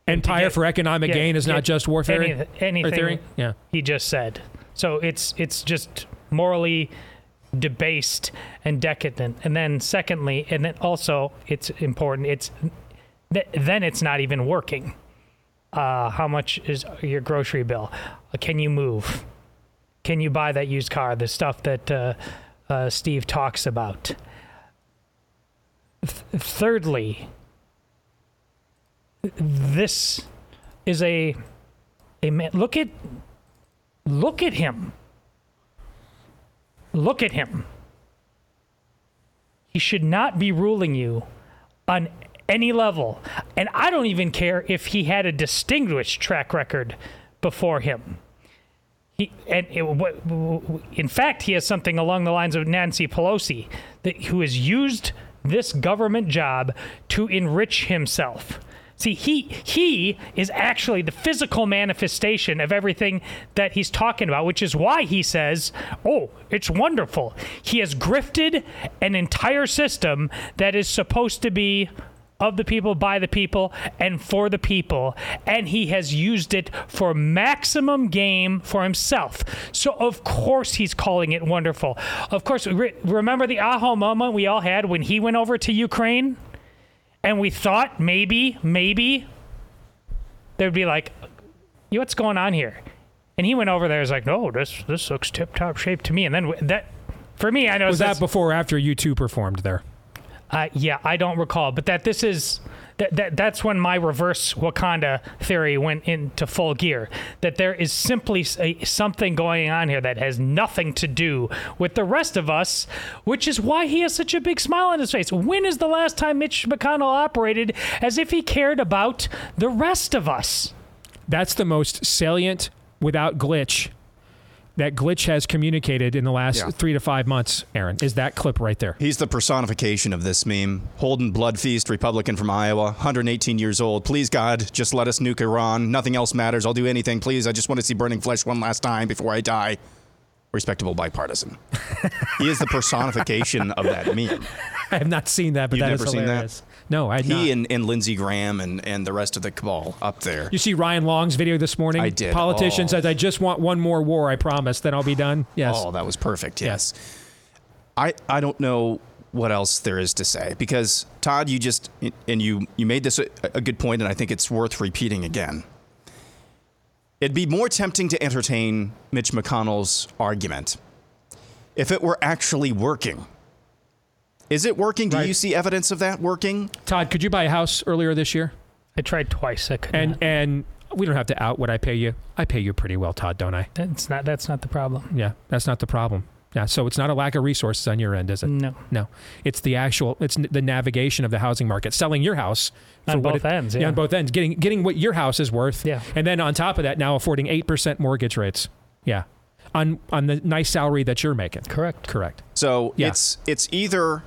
Empire for economic
yeah,
gain is not just war theory. Or
anything
theory? Yeah.
he just said. So it's it's just morally debased and decadent. And then secondly, and then also it's important. It's th- then it's not even working. Uh, how much is your grocery bill? Uh, Can you move? Can you buy that used car? The stuff that uh, uh, Steve talks about. Th- thirdly, this is a a man. Look at look at him. Look at him. He should not be ruling you on any level. And I don't even care if he had a distinguished track record before him. He, and it, in fact, he has something along the lines of Nancy Pelosi, that, who has used this government job to enrich himself. See, he he is actually the physical manifestation of everything that he's talking about, which is why he says, "Oh, it's wonderful." He has grifted an entire system that is supposed to be of the people, by the people, and for the people, and he has used it for maximum game for himself. So of course he's calling it wonderful. Of course, re- remember the aha moment we all had when he went over to Ukraine? and we thought maybe, maybe there'd be like, what's going on here? And he went over there. He's like, no, this this looks tip top shape to me. And then that, for me, I know
Was that before or after you two performed there?
Uh, yeah, I don't recall, but that this is that, that that's when my reverse Wakanda theory went into full gear. That there is simply a, something going on here that has nothing to do with the rest of us, which is why he has such a big smile on his face. When is the last time Mitch McConnell operated as if he cared about the rest of us?
That's the most salient, without glitch, that glitch has communicated in the last
Yeah.
three to five months. Aaron is that clip right there.
He's the personification of this meme. Holden Bloodfeast, Republican from Iowa, 118 years old. Please, God, just let us nuke Iran. Nothing else matters. I'll do anything. Please, I just want to see burning flesh one last time before I die. Respectable bipartisan. he is the personification of that meme.
I have not seen that, but
You've
that is
never seen
hilarious.
that?
No, I had
He
not.
and, and Lindsey Graham and, and the rest of the cabal up there.
You see Ryan Long's video this morning?
I did.
Politician
Oh.
says, I just want one more war, I promise, then I'll be done. Yes.
Oh, that was perfect. Yes. I, I don't know what else there is to say because Todd, you just and you you made this a, a good point, and I think it's worth repeating again. It'd be more tempting to entertain Mitch McConnell's argument if it were actually working. Is it working? Do you see evidence of that working?
Todd, could you buy a house earlier this year?
I tried twice. I could
and
not.
and we don't have to out what I pay you. I pay you pretty well, Todd, don't I?
That's not that's not the problem.
Yeah, that's not the problem. Yeah, so it's not a lack of resources on your end, is it?
No.
No. It's the actual it's n- the navigation of the housing market, selling your house
On
what
both
it-
ends,
on
yeah.
On both ends, getting getting what your house is worth.
Yeah.
And then on top of that, now affording 8% mortgage rates. Yeah. On on the nice salary that you're making.
Correct.
Correct.
So
Yeah.
it's it's either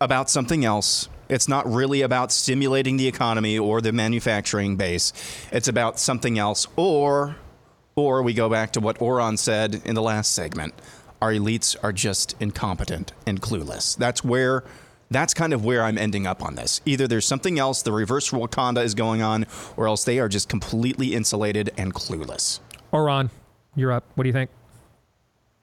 about something else. It's not really about stimulating the economy or the manufacturing base. It's about something else, or or we go back to what Auron said in the last segment. Our elites are just incompetent and clueless. That's where that's kind of where I'm ending up on this. Either there's something else, the reverse Wakanda is going on, or else they are just completely insulated and clueless.
Auron, you're up. What do you think?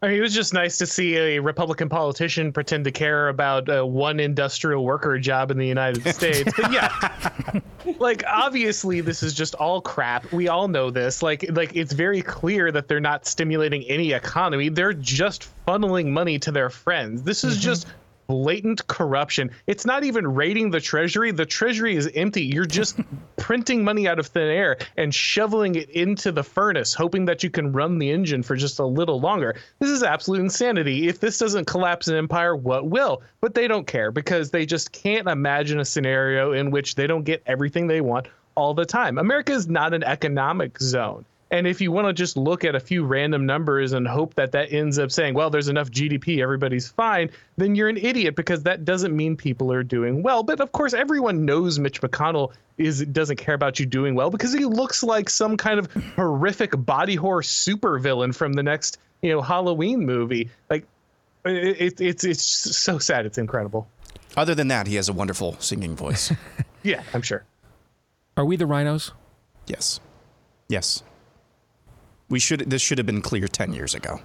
I mean, it was just nice to see a Republican politician pretend to care about uh, one industrial worker job in the United States. But yeah, like obviously this is just all crap. We all know this. Like, like it's very clear that they're not stimulating any economy. They're just funneling money to their friends. This is just blatant corruption. It's not even raiding the treasury. The treasury is empty. You're just printing money out of thin air and shoveling it into the furnace, hoping that you can run the engine for just a little longer. This is absolute insanity. If this doesn't collapse an empire, what will? But they don't care because they just can't imagine a scenario in which they don't get everything they want all the time. America is not an economic zone. And if you want to just look at a few random numbers and hope that that ends up saying, well, there's enough GDP, everybody's fine, then you're an idiot because that doesn't mean people are doing well. But of course, everyone knows Mitch McConnell is doesn't care about you doing well because he looks like some kind of horrific body horror supervillain from the next, you know, Halloween movie. Like, it, it, it's it's so sad. It's incredible.
Other than that, he has a wonderful singing voice.
Yeah, I'm sure.
Are we the rhinos?
Yes. Yes. We should this should have been clear 10 years ago.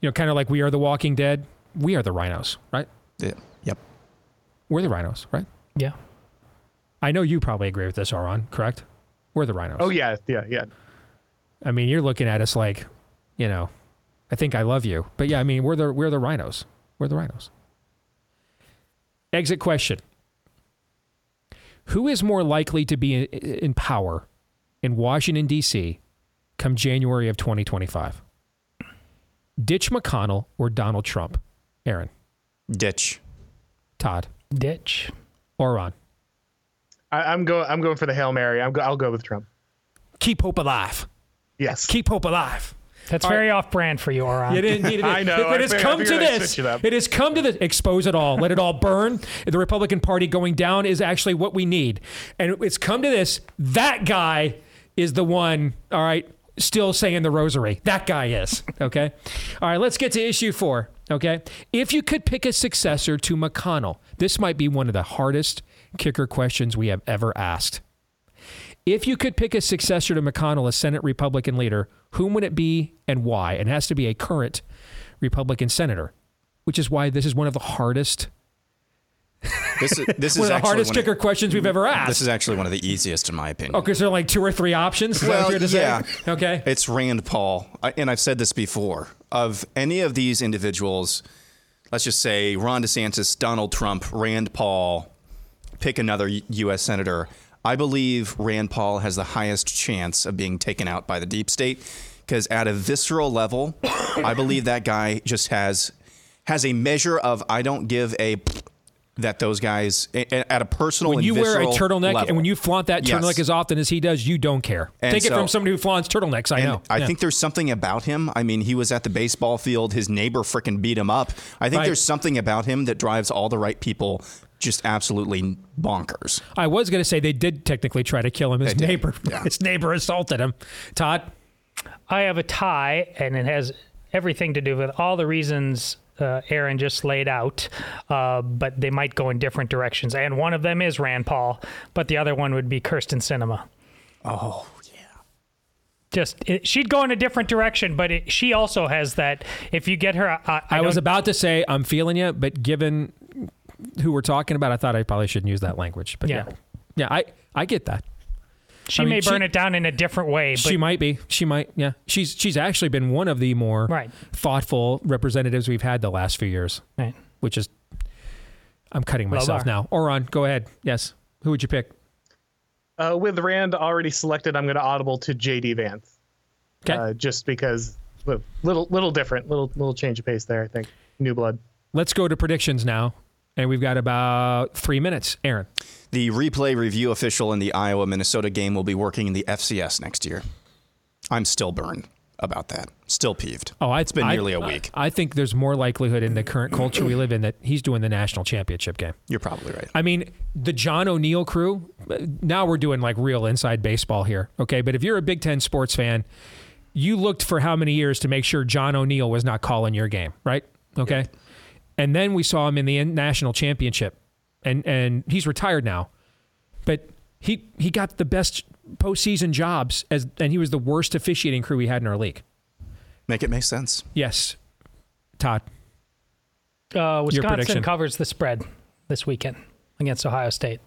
You know, kind of like we are the walking dead. We are the rhinos, right?
Yeah. Yep.
We're the rhinos, right?
Yeah.
I know you probably agree with this, Aron. correct? We're the rhinos.
Oh yeah, yeah, yeah.
I mean, you're looking at us like, you know, I think I love you. But yeah, I mean, we're the we're the rhinos. We're the rhinos. Exit question. Who is more likely to be in, in power in Washington D.C. come January of 2025? Ditch McConnell or Donald Trump? Aaron.
Ditch.
Todd.
Ditch.
Auron.
I, I'm going. I'm going for the hail mary. I'm go, I'll go with Trump.
Keep hope alive.
Yes.
Keep hope alive.
That's
All
very off brand for you, Auron.
You didn't it.
I know,
It,
I
has
figured-
come to this.
it.
It has come to this. Expose it all. Let it all burn. The Republican Party going down is actually what we need. And it's come to this. That guy is the one, all right, still saying the rosary. That guy is. Okay. All right, let's get to issue four. Okay. If you could pick a successor to McConnell, this might be one of the hardest kicker questions we have ever asked. If you could pick a successor to McConnell as Senate Republican leader, whom would it be and why? It has to be a current Republican senator, which is why this is one of the hardest.
This is this
One
is
of the hardest
one of-
kicker questions we've ever asked.
This is actually one of the easiest in my opinion.
Oh, because there are like two or three options. Is
Well,
you're gonna say?
yeah.
Okay.
It's Rand Paul. I, and I've said this before. Of any of these individuals, let's just say Ron DeSantis, Donald Trump, Rand Paul, pick another U.S. senator. I believe Rand Paul has the highest chance of being taken out by the deep state because at a visceral level, I believe that guy just has has a measure of I don't give a that those guys a- a- at a personal
When
and
you wear a turtleneck
level.
and when you flaunt that
Yes.
turtleneck as often as he does, you don't care.
And
Take it from somebody who flaunts turtlenecks. I know.
I
Yeah.
think there's something about him. I mean, he was at the baseball field. His neighbor frickin' beat him up. I think
Right.
there's something about him that drives all the right people just absolutely bonkers.
I was going to say they did technically try to kill him. His
They
neighbor,
Yeah.
his neighbor assaulted him. Todd.
I have a tie, and it has everything to do with all the reasons uh, Aaron just laid out, uh, but they might go in different directions. And one of them is Rand Paul, but the other one would be Kyrsten Sinema.
Oh, yeah,
Just it, she'd go in a different direction, but it, she also has that. If you get her, I, I,
I, was about to say I'm feeling you, but given who we're talking about, I thought I probably shouldn't use that language. But yeah,
Yeah.
yeah, I I get that.
She
I mean,
may burn
she-
it down in a different way. But
she might be. She might. Yeah. She's she's actually been one of the more
Right.
thoughtful representatives we've had the last few years.
Right.
Which is, I'm cutting myself
bar.
now. Auron, go ahead. Yes. Who would you pick?
Uh, with Rand already selected, I'm going to audible to JD Vance.
Okay.
Uh, just because li- little little different, little little change of pace there. I think new blood.
Let's go to predictions now, and we've got about three minutes. Aaron,
The replay review official in the Iowa Minnesota game will be working in the FCS next year. I'm still burned about that. Still peeved.
oh, I,
it's been
I-
nearly a week.
I, I think there's more likelihood in the current culture we live in that he's doing the national championship game.
You're probably right.
I mean, the John O'Neill crew. Now we're doing like real inside baseball here, okay? But if you're a Big Ten sports fan, you looked for how many years to make sure John O'Neill was not calling your game, right? Okay. And then we saw him in the national championship, and and he's retired now, but he he got the best postseason jobs as, and he was the worst officiating crew we had in our league.
Make it make sense.
Yes, Todd.
Uh, Wisconsin covers the spread this weekend against Ohio State.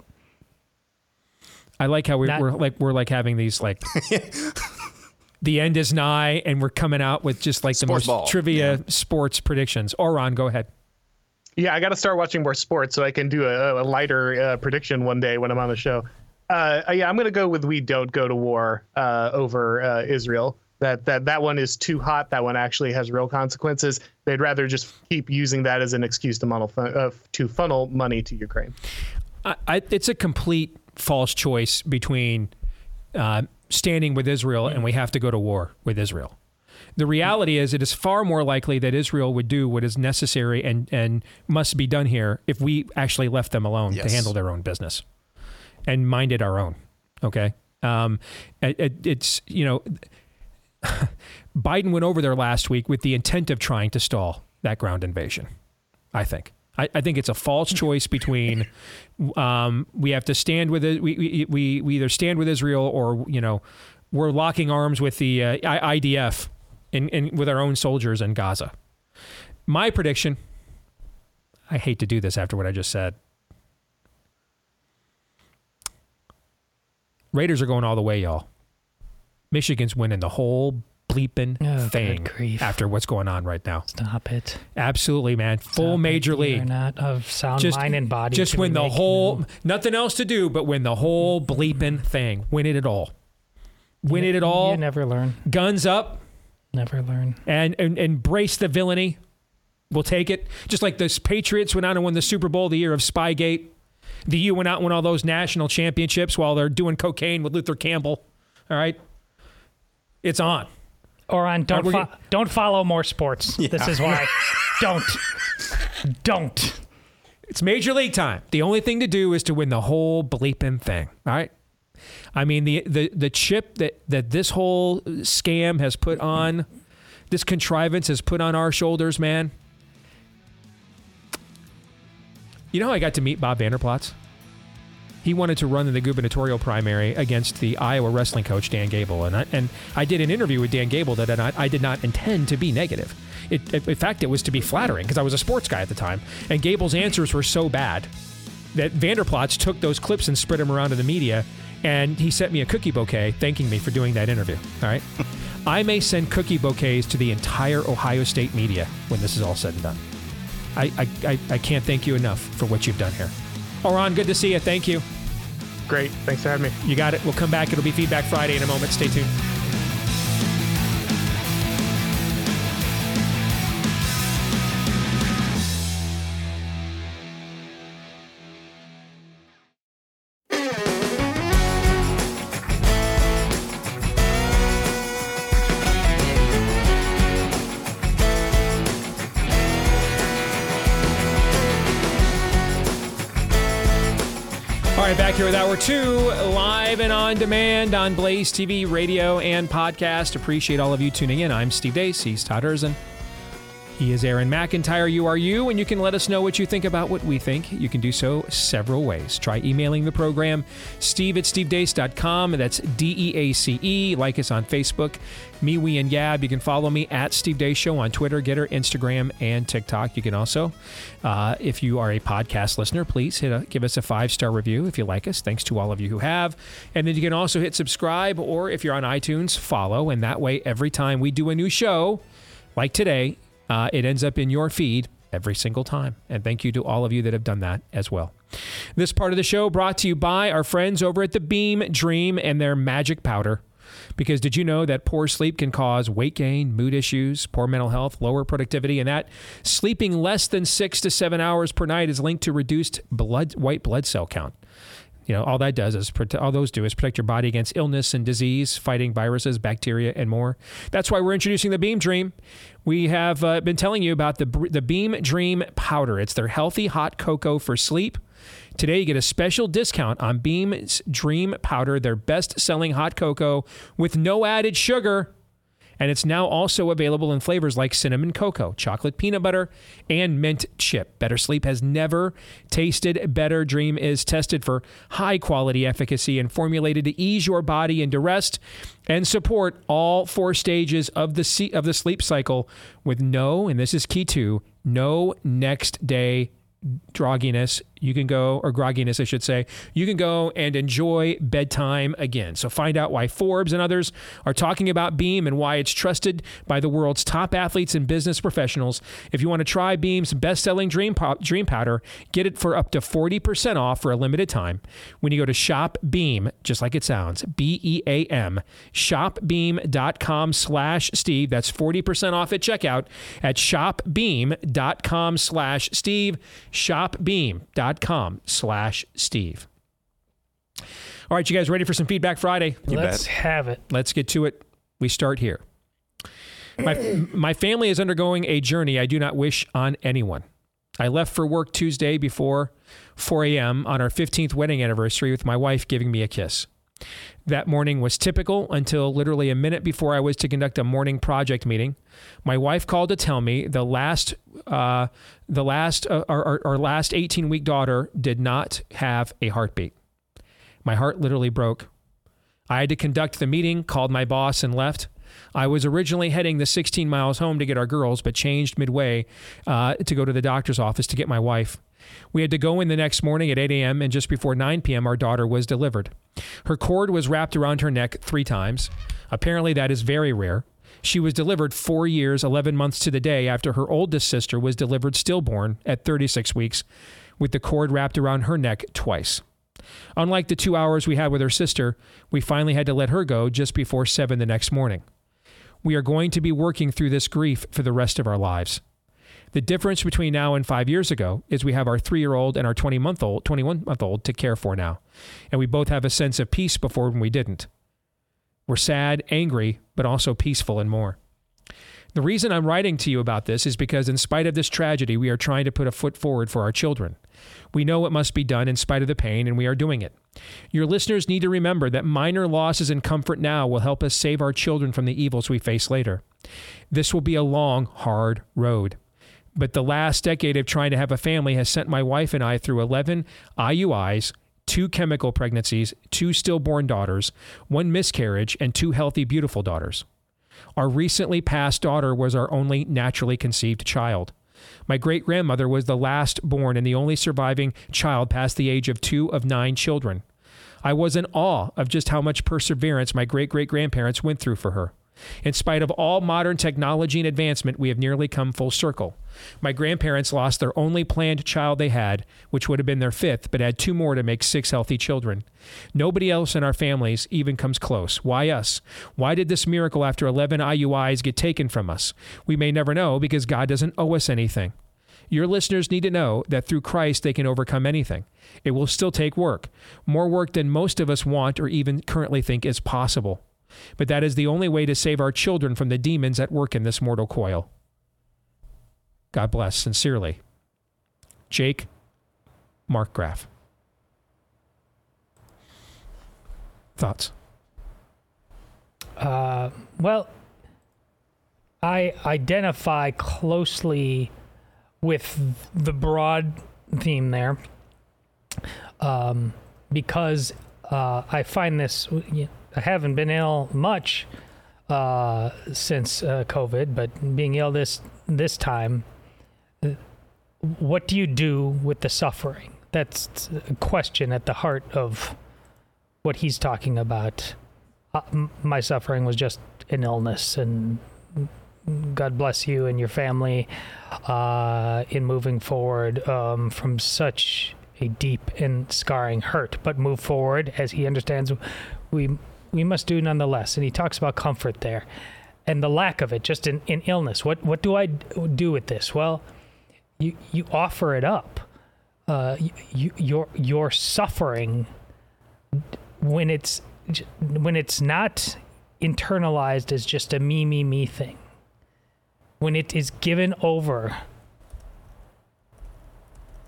I like how we're,
Not-
we're like we're like having these like the end is nigh, and we're coming out with just like the most
ball.
trivia sports predictions. Auron, go ahead.
Yeah, I got to start watching more sports so I can do a, a lighter uh, prediction one day when I'm on the show. Uh, yeah, I'm going to go with we don't go to war uh, over uh, Israel. That that that one is too hot. That one actually has real consequences. They'd rather just keep using that as an excuse to funnel uh, to funnel money to Ukraine.
I, I, it's a complete false choice between uh, standing with Israel and we have to go to war with Israel. The reality is, it is far more likely that Israel would do what is necessary and, and must be done here if we actually left them alone to handle their own business and minded our own. Okay. Um, it, it- it's, you know, Biden went over there last week with the intent of trying to stall that ground invasion. I think. I, I think it's a false choice between um, we have to stand with it. We, we, we, we either stand with Israel or you know we're locking arms with the uh, IDF in, in with our own soldiers in Gaza. My prediction. I hate to do this after what I just said. Raiders are going all the way, y'all. Michigan's winning the whole bleeping
Oh,
thing after what's going on right now.
Stop it.
Absolutely, man. Full
Stop it.
major
You're
league.
not of sound mind and body.
Just win the whole.
no-
Nothing else to do but win the whole bleeping thing. Win it at all. Win it at all.
You never learn.
Guns up
Never learn.
and, and embrace the villainy. We'll take it. Just like the Patriots went out and won the Super Bowl the year of Spygate. The U went out and won all those national championships while they're doing cocaine with Luther Campbell. All right. It's on.
Auron, don't fo- don't follow more sports. This is why. don't. Don't.
It's major league time. The only thing to do is to win the whole bleeping thing. All right. I mean the the the chip that that this whole scam has put on, this contrivance has put on our shoulders, man. You know how I got to meet Bob Vander Plaats? He wanted to run in the gubernatorial primary against the Iowa wrestling coach Dan Gable, and I, and I did an interview with Dan Gable that I, I did not intend to be negative. It, in fact, it was to be flattering because I was a sports guy at the time, and Gable's answers were so bad that Vanderplatz took those clips and spread them around to the media, and he sent me a cookie bouquet thanking me for doing that interview. All right, I may send cookie bouquets to the entire Ohio State media when this is all said and done. I I, I, I can't thank you enough for what you've done here. Auron, good to see you. Thank you.
Great. Thanks for having me.
You got it. We'll come back. It'll be Feedback Friday in a moment. Stay tuned. 2, live and on demand on Blaze TV, radio, and podcast. Appreciate all of you tuning in. I'm Steve Deace. He's Todd Erzen. He is Aaron McIntyre. You are you, and you can let us know what you think about what we think. You can do so several ways. Try emailing the program, steve at stevedeace.com. That's D E A C E. Like us on Facebook, me, we, and Gab. You can follow me at Steve Deace Show on Twitter, Gettr, Instagram, and TikTok. You can also, uh, if you are a podcast listener, please hit a, give us a five star review if you like us. Thanks to all of you who have. And then you can also hit subscribe, or if you're on iTunes, follow. And that way, every time we do a new show, like today, uh, it ends up in your feed every single time. And thank you to all of you that have done that as well. This part of the show brought to you by our friends over at the Beam Dream and their magic powder. Because did you know that poor sleep can cause weight gain, mood issues, poor mental health, lower productivity, and that sleeping less than six to seven hours per night is linked to reduced blood white blood cell count? You know, all that does is prote- all those do is protect your body against illness and disease, fighting viruses, bacteria, and more. That's why we're introducing the Beam Dream. We have uh, been telling you about the the Beam Dream powder. It's their healthy hot cocoa for sleep. Today, you get a special discount on Beam's Dream Powder, their best selling hot cocoa with no added sugar. And it's now also available in flavors like cinnamon cocoa, chocolate peanut butter, and mint chip. Better Sleep has never tasted better. Dream is tested for high quality efficacy and formulated to ease your body into rest and support all four stages of the of the sleep cycle with no, and this is key too, no next day drogginess, you can go, or grogginess, I should say, you can go and enjoy bedtime again. So find out why Forbes and others are talking about Beam and why it's trusted by the world's top athletes and business professionals. If you want to try Beam's best selling dream, Pow- dream Powder, get it for up to 40% off for a limited time when you go to Shop Beam, just like it sounds, B E A M, shopbeam.com slash Steve. That's 40% off at checkout at shopbeam.com slash Steve shopbeam.com slash Steve. All right, you guys ready for some Feedback Friday?
Let's have it.
Let's get to it. We start here. My, my family is undergoing a journey I do not wish on anyone. I left for work Tuesday before 4 a.m. on our 15th wedding anniversary with my wife giving me a kiss. That morning was typical until literally a minute before I was to conduct a morning project meeting. My wife called to tell me the last, uh, the last, uh, our, our, our last 18 week daughter did not have a heartbeat. My heart literally broke. I had to conduct the meeting, called my boss, and left. I was originally heading the 16 miles home to get our girls, but changed midway uh, to go to the doctor's office to get my wife. We had to go in the next morning at 8 a.m., and just before 9 p.m., our daughter was delivered. Her cord was wrapped around her neck three times. Apparently, that is very rare. She was delivered four years, 11 months to the day after her oldest sister was delivered stillborn at 36 weeks, with the cord wrapped around her neck twice. Unlike the two hours we had with her sister, we finally had to let her go just before 7 the next morning. We are going to be working through this grief for the rest of our lives. The difference between now and five years ago is we have our three year old and our 20 month old, 21 month old to care for now. And we both have a sense of peace before when we didn't. We're sad, angry, but also peaceful and more. The reason I'm writing to you about this is because, in spite of this tragedy, we are trying to put a foot forward for our children. We know it must be done in spite of the pain, and we are doing it. Your listeners need to remember that minor losses and comfort now will help us save our children from the evils we face later. This will be a long, hard road. But the last decade of trying to have a family has sent my wife and I through 11 IUIs, two chemical pregnancies, two stillborn daughters, one miscarriage, and two healthy, beautiful daughters. Our recently passed daughter was our only naturally conceived child. My great grandmother was the last born and the only surviving child past the age of two of nine children. I was in awe of just how much perseverance my great great grandparents went through for her. In spite of all modern technology and advancement, we have nearly come full circle. My grandparents lost their only planned child they had, which would have been their fifth, but had two more to make six healthy children. Nobody else in our families even comes close. Why us? Why did this miracle after 11 IUIs get taken from us? We may never know because God doesn't owe us anything. Your listeners need to know that through Christ they can overcome anything. It will still take work, more work than most of us want or even currently think is possible. But that is the only way to save our children from the demons at work in this mortal coil. God bless. Sincerely, Jake Mark Markgraf. Thoughts?
Uh, well, I identify closely with the broad theme there um, because uh, I find this. I haven't been ill much uh, since uh, COVID, but being ill this this time, what do you do with the suffering? That's a question at the heart of what he's talking about. Uh, m- my suffering was just an illness, and God bless you and your family uh, in moving forward um, from such a deep and scarring hurt, but move forward as he understands we we must do nonetheless. And he talks about comfort there and the lack of it just in, in illness. What what do I do with this? Well, you you offer it up. Uh, you, your your suffering when it's when it's not internalized as just a me me me thing. When it is given over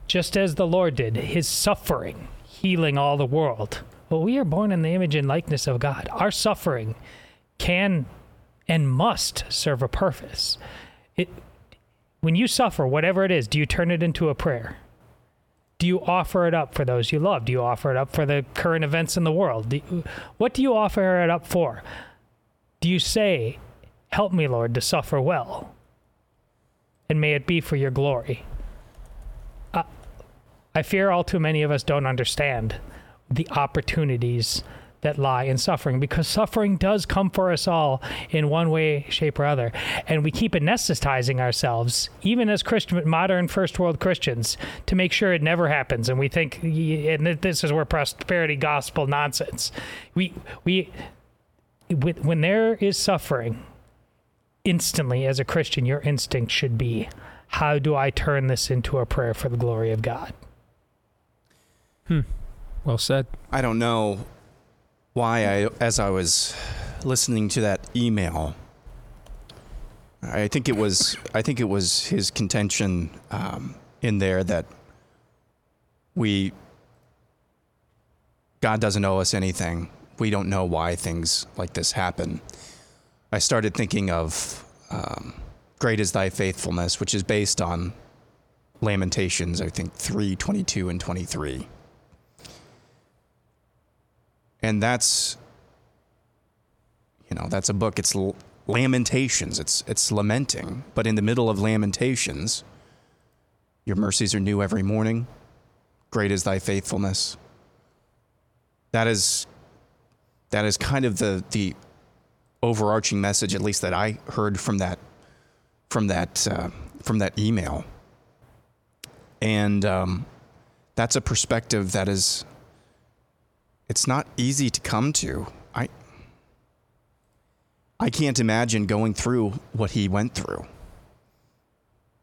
just as the Lord did, his suffering, healing all the world. Well, we are born in the image and likeness of God. Our suffering can and must serve a purpose. It, when you suffer, whatever it is, do you turn it into a prayer? Do you offer it up for those you love? Do you offer it up for the current events in the world? Do you, what do you offer it up for? Do you say, Help me, Lord, to suffer well, and may it be for your glory? I fear all too many of us don't understand the opportunities that lie in suffering because suffering does come for us all in one way, shape, or other. And we keep anesthetizing ourselves, even as Christian, modern first world Christians, to make sure it never happens. And we think, and this is where prosperity gospel nonsense. We, we, when there is suffering, instantly as a Christian, your instinct should be, how do I turn this into a prayer for the glory of God?
Hmm. Well said.
I don't know why I, as I was listening to that email, I think it was, I think it was his contention um, in there that we, God doesn't owe us anything. We don't know why things like this happen. I started thinking of um, "Great is Thy faithfulness," which is based on Lamentations, I think three twenty two and twenty three and that's you know that's a book. It's lamentations. It's it's lamenting. But in the middle of lamentations your mercies are new every morning. Great is thy faithfulness. That is that is kind of the the overarching message at least that i heard from that from that uh, from that email. And um, that's a perspective that is it's not easy to come to. I I can't imagine going through what he went through.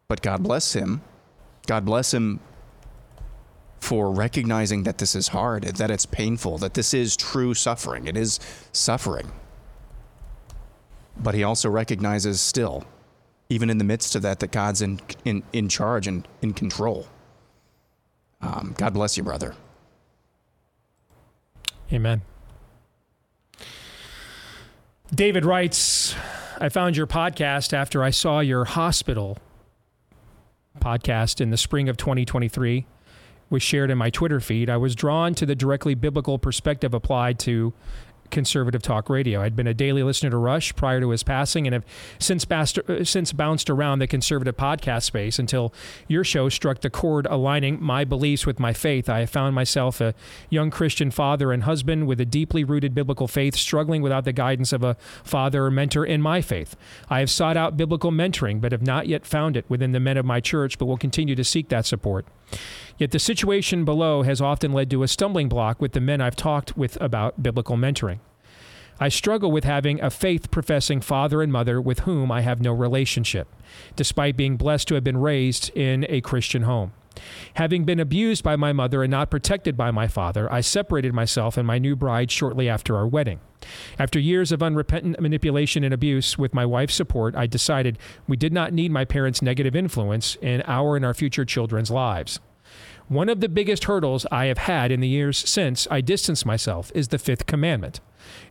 But God bless him. God bless him for recognizing that this is hard, that it's painful, that this is true suffering. It is suffering. But he also recognizes still, even in the midst of that, that God's in, in, in charge and in control. Um, God bless you, brother.
Amen. David writes, I found your podcast after I saw your hospital podcast in the spring of 2023 was shared in my Twitter feed. I was drawn to the directly biblical perspective applied to conservative talk radio. I'd been a daily listener to Rush prior to his passing and have since, bounced, uh, since bounced around the conservative podcast space until your show struck the chord aligning my beliefs with my faith. I have found myself a young Christian father and husband with a deeply rooted biblical faith, struggling without the guidance of a father or mentor in my faith. I have sought out biblical mentoring, but have not yet found it within the men of my church, but will continue to seek that support. Yet the situation below has often led to a stumbling block with the men I've talked with about biblical mentoring. I struggle with having a faith professing father and mother with whom I have no relationship, despite being blessed to have been raised in a Christian home. Having been abused by my mother and not protected by my father, I separated myself and my new bride shortly after our wedding. After years of unrepentant manipulation and abuse, with my wife's support, I decided we did not need my parents' negative influence in our and our future children's lives. One of the biggest hurdles I have had in the years since I distanced myself is the fifth commandment.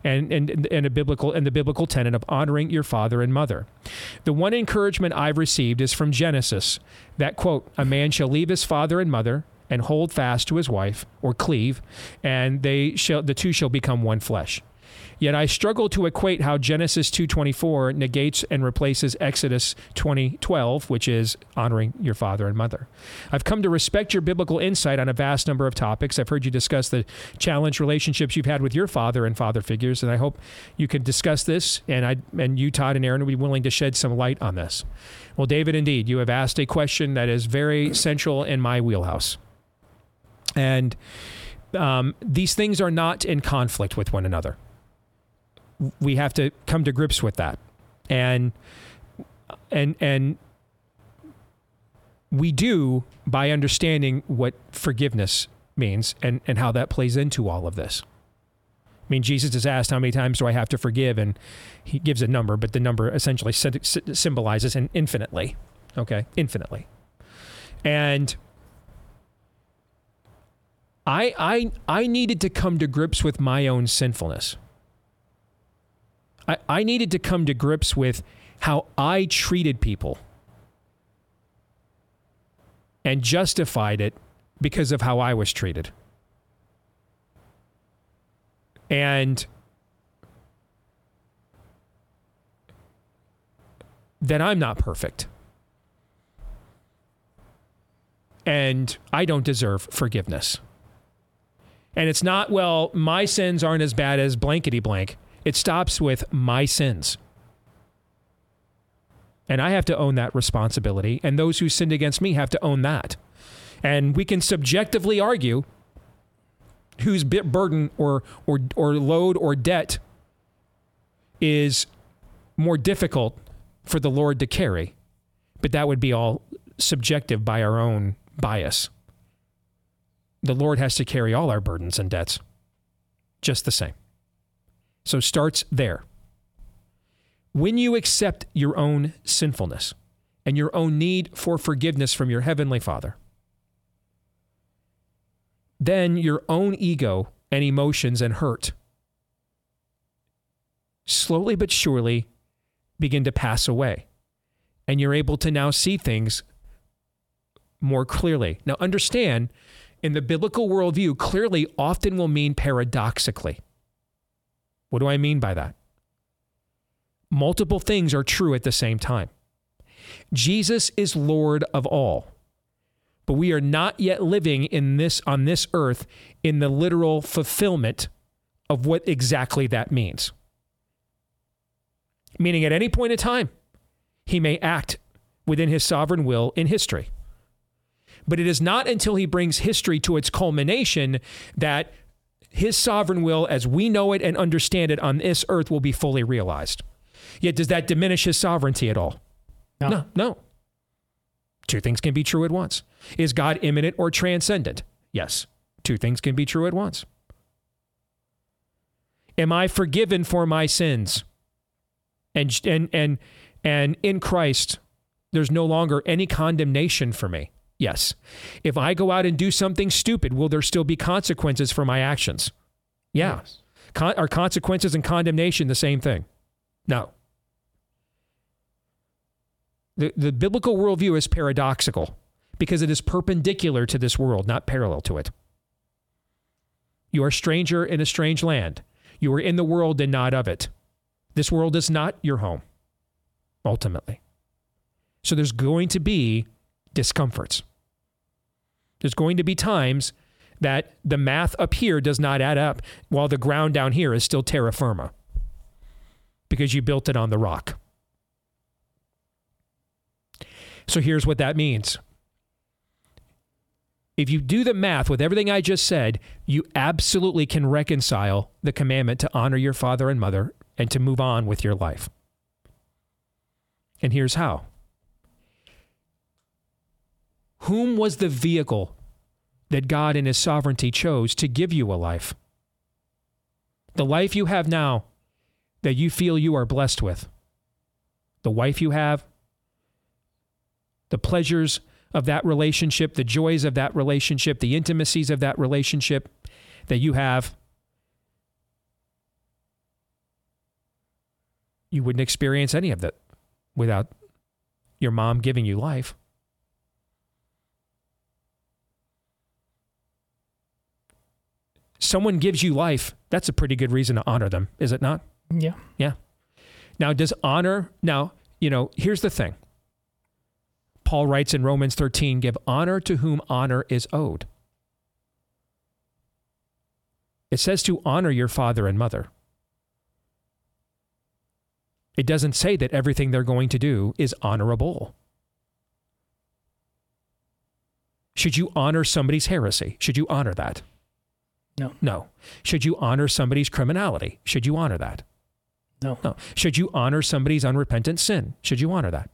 And, and, and a biblical and the biblical tenet of honoring your father and mother. The one encouragement I've received is from Genesis that quote, a man shall leave his father and mother and hold fast to his wife or cleave, and they shall the two shall become one flesh. Yet I struggle to equate how Genesis 2:24 negates and replaces Exodus 20:12, which is honoring your father and mother. I've come to respect your biblical insight on a vast number of topics. I've heard you discuss the challenge relationships you've had with your father and father figures, and I hope you can discuss this and I and you Todd and Aaron will be willing to shed some light on this. Well, David, indeed, you have asked a question that is very central in my wheelhouse. And um, these things are not in conflict with one another. We have to come to grips with that. And and and we do by understanding what forgiveness means and, and how that plays into all of this. I mean, Jesus is asked, How many times do I have to forgive? And he gives a number, but the number essentially symbolizes an infinitely. Okay, infinitely. And I, I, I needed to come to grips with my own sinfulness. I, I needed to come to grips with how I treated people and justified it because of how I was treated. And that I'm not perfect. And I don't deserve forgiveness. And it's not, well, my sins aren't as bad as blankety blank. It stops with my sins. And I have to own that responsibility. And those who sinned against me have to own that. And we can subjectively argue whose burden or, or, or load or debt is more difficult for the Lord to carry. But that would be all subjective by our own bias. The Lord has to carry all our burdens and debts just the same. So starts there. When you accept your own sinfulness and your own need for forgiveness from your heavenly Father, then your own ego and emotions and hurt slowly but surely begin to pass away. And you're able to now see things more clearly. Now, understand in the biblical worldview, clearly often will mean paradoxically. What do I mean by that? Multiple things are true at the same time. Jesus is Lord of all but we are not yet living in this on this earth in the literal fulfillment of what exactly that means. Meaning at any point in time, he may act within his sovereign will in history. But it is not until he brings history to its culmination that his sovereign will, as we know it and understand it on this earth, will be fully realized. Yet, does that diminish his sovereignty at all? No. No. no. Two things can be true at once. Is God immanent or transcendent? Yes. Two things can be true at once. Am I forgiven for my sins? And and and and in Christ there's no longer any condemnation for me. Yes. If I go out and do something stupid, will there still be consequences for my actions? Yeah. Yes. Con- are consequences and condemnation the same thing? No. The, the biblical worldview is paradoxical because it is perpendicular to this world, not parallel to it. You are a stranger in a strange land. You are in the world and not of it. This world is not your home, ultimately. So there's going to be discomforts. There's going to be times that the math up here does not add up while the ground down here is still terra firma because you built it on the rock. So here's what that means. If you do the math with everything I just said, you absolutely can reconcile the commandment to honor your father and mother and to move on with your life. And here's how. Whom was the vehicle that God in His sovereignty chose to give you a life? The life you have now that you feel you are blessed with, the wife you have, the pleasures of that relationship, the joys of that relationship, the intimacies of that relationship that you have, you wouldn't experience any of that without your mom giving you life. Someone gives you life, that's a pretty good reason to honor them, is it not?
Yeah.
Yeah. Now, does honor, now, you know, here's the thing Paul writes in Romans 13 give honor to whom honor is owed. It says to honor your father and mother. It doesn't say that everything they're going to do is honorable. Should you honor somebody's heresy? Should you honor that?
No.
No. Should you honor somebody's criminality? Should you honor that?
No.
No. Should you honor somebody's unrepentant sin? Should you honor that?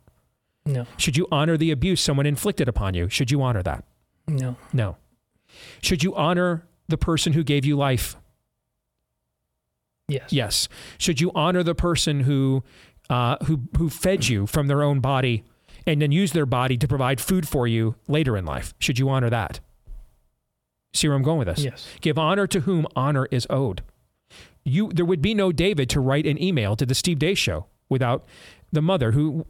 No.
Should you honor the abuse someone inflicted upon you? Should you honor that?
No.
No. Should you honor the person who gave you life?
Yes.
Yes. Should you honor the person who uh, who who fed you from their own body and then use their body to provide food for you later in life? Should you honor that? See where I'm going with this?
Yes.
Give honor to whom honor is owed. You there would be no David to write an email to the Steve Deace show without the mother who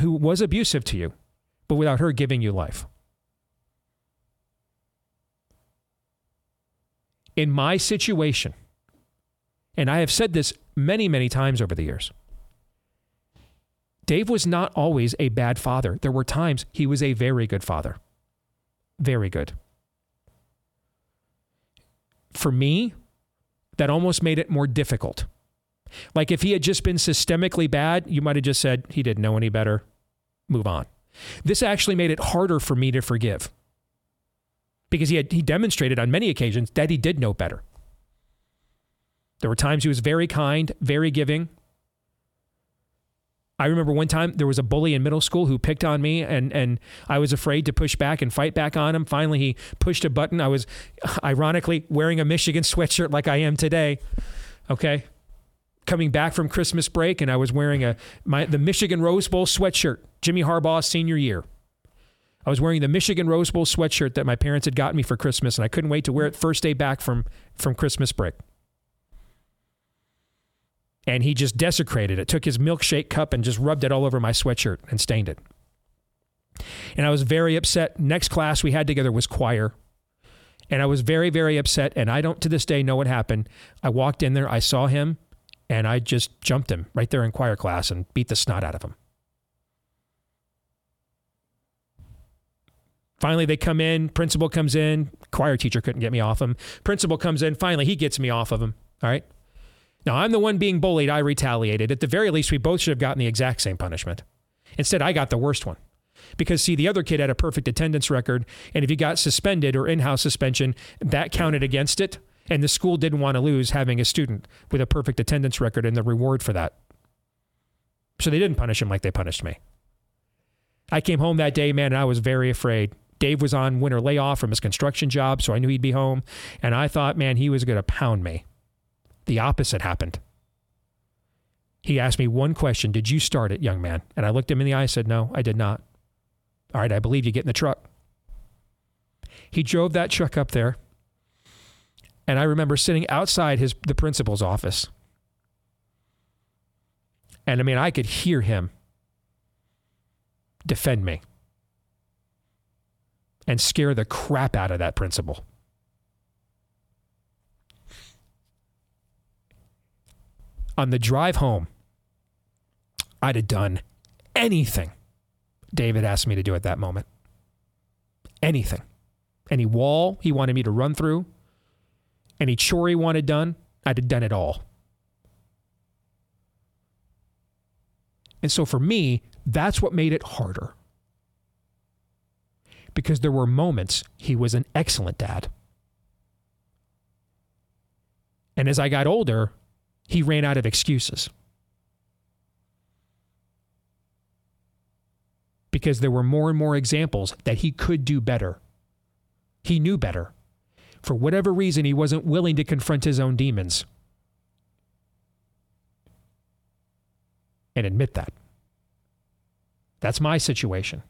who was abusive to you, but without her giving you life. In my situation, and I have said this many, many times over the years. Dave was not always a bad father. There were times he was a very good father. Very good. For me, that almost made it more difficult. Like if he had just been systemically bad, you might have just said he didn't know any better, move on. This actually made it harder for me to forgive because he had he demonstrated on many occasions that he did know better. There were times he was very kind, very giving. I remember one time there was a bully in middle school who picked on me and and I was afraid to push back and fight back on him. Finally he pushed a button. I was ironically wearing a Michigan sweatshirt like I am today. Okay? Coming back from Christmas break and I was wearing a my the Michigan Rose Bowl sweatshirt, Jimmy Harbaugh's senior year. I was wearing the Michigan Rose Bowl sweatshirt that my parents had gotten me for Christmas and I couldn't wait to wear it first day back from from Christmas break and he just desecrated it. Took his milkshake cup and just rubbed it all over my sweatshirt and stained it. And I was very upset. Next class we had together was choir. And I was very, very upset. And I don't to this day know what happened. I walked in there, I saw him, and I just jumped him right there in choir class and beat the snot out of him. Finally, they come in. Principal comes in. Choir teacher couldn't get me off him. Principal comes in. Finally, he gets me off of him. All right. Now, I'm the one being bullied. I retaliated. At the very least, we both should have gotten the exact same punishment. Instead, I got the worst one. Because, see, the other kid had a perfect attendance record. And if he got suspended or in house suspension, that counted against it. And the school didn't want to lose having a student with a perfect attendance record and the reward for that. So they didn't punish him like they punished me. I came home that day, man, and I was very afraid. Dave was on winter layoff from his construction job, so I knew he'd be home. And I thought, man, he was going to pound me. The opposite happened. He asked me one question Did you start it, young man? And I looked him in the eye and said, No, I did not. All right, I believe you get in the truck. He drove that truck up there. And I remember sitting outside his the principal's office. And I mean, I could hear him defend me and scare the crap out of that principal. On the drive home, I'd have done anything David asked me to do at that moment. Anything. Any wall he wanted me to run through, any chore he wanted done, I'd have done it all. And so for me, that's what made it harder. Because there were moments he was an excellent dad. And as I got older, he ran out of excuses. Because there were more and more examples that he could do better. He knew better. For whatever reason, he wasn't willing to confront his own demons and admit that. That's my situation.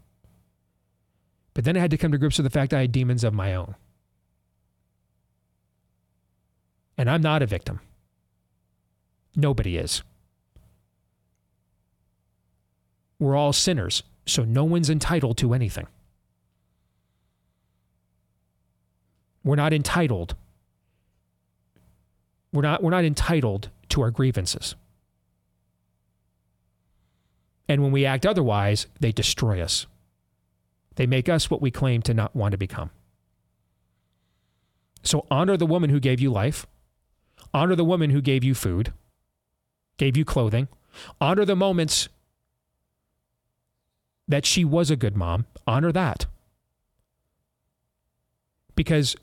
But then I had to come to grips with the fact I had demons of my own. And I'm not a victim. Nobody is. We're all sinners, so no one's entitled to anything. We're not entitled. We're not, we're not entitled to our grievances. And when we act otherwise, they destroy us. They make us what we claim to not want to become. So honor the woman who gave you life. Honor the woman who gave you food, gave you clothing. Honor the moments that she was a good mom. Honor that. because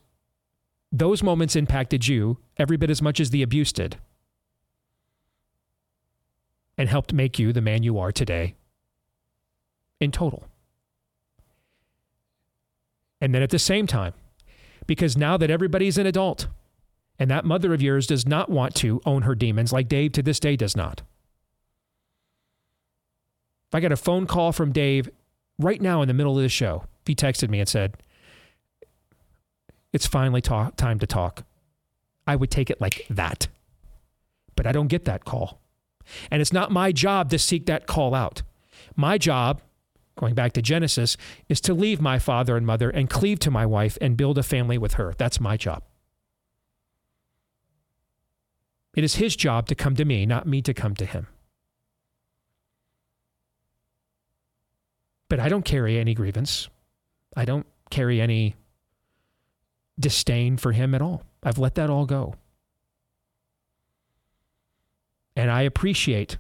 those moments impacted you every bit as much as the abuse did and helped make you the man you are today in total. And then at the same time, because now that everybody's an adult and that mother of yours does not want to own her demons like Dave to this day does not. If I got a phone call from Dave right now in the middle of the show. if He texted me and said, It's finally time to talk. I would take it like that. But I don't get that call. And it's not my job to seek that call out. My job, going back to Genesis, is to leave my father and mother and cleave to my wife and build a family with her. That's my job. It is his job to come to me, not me to come to him. But I don't carry any grievance. I don't carry any disdain for him at all. I've let that all go. And I appreciate.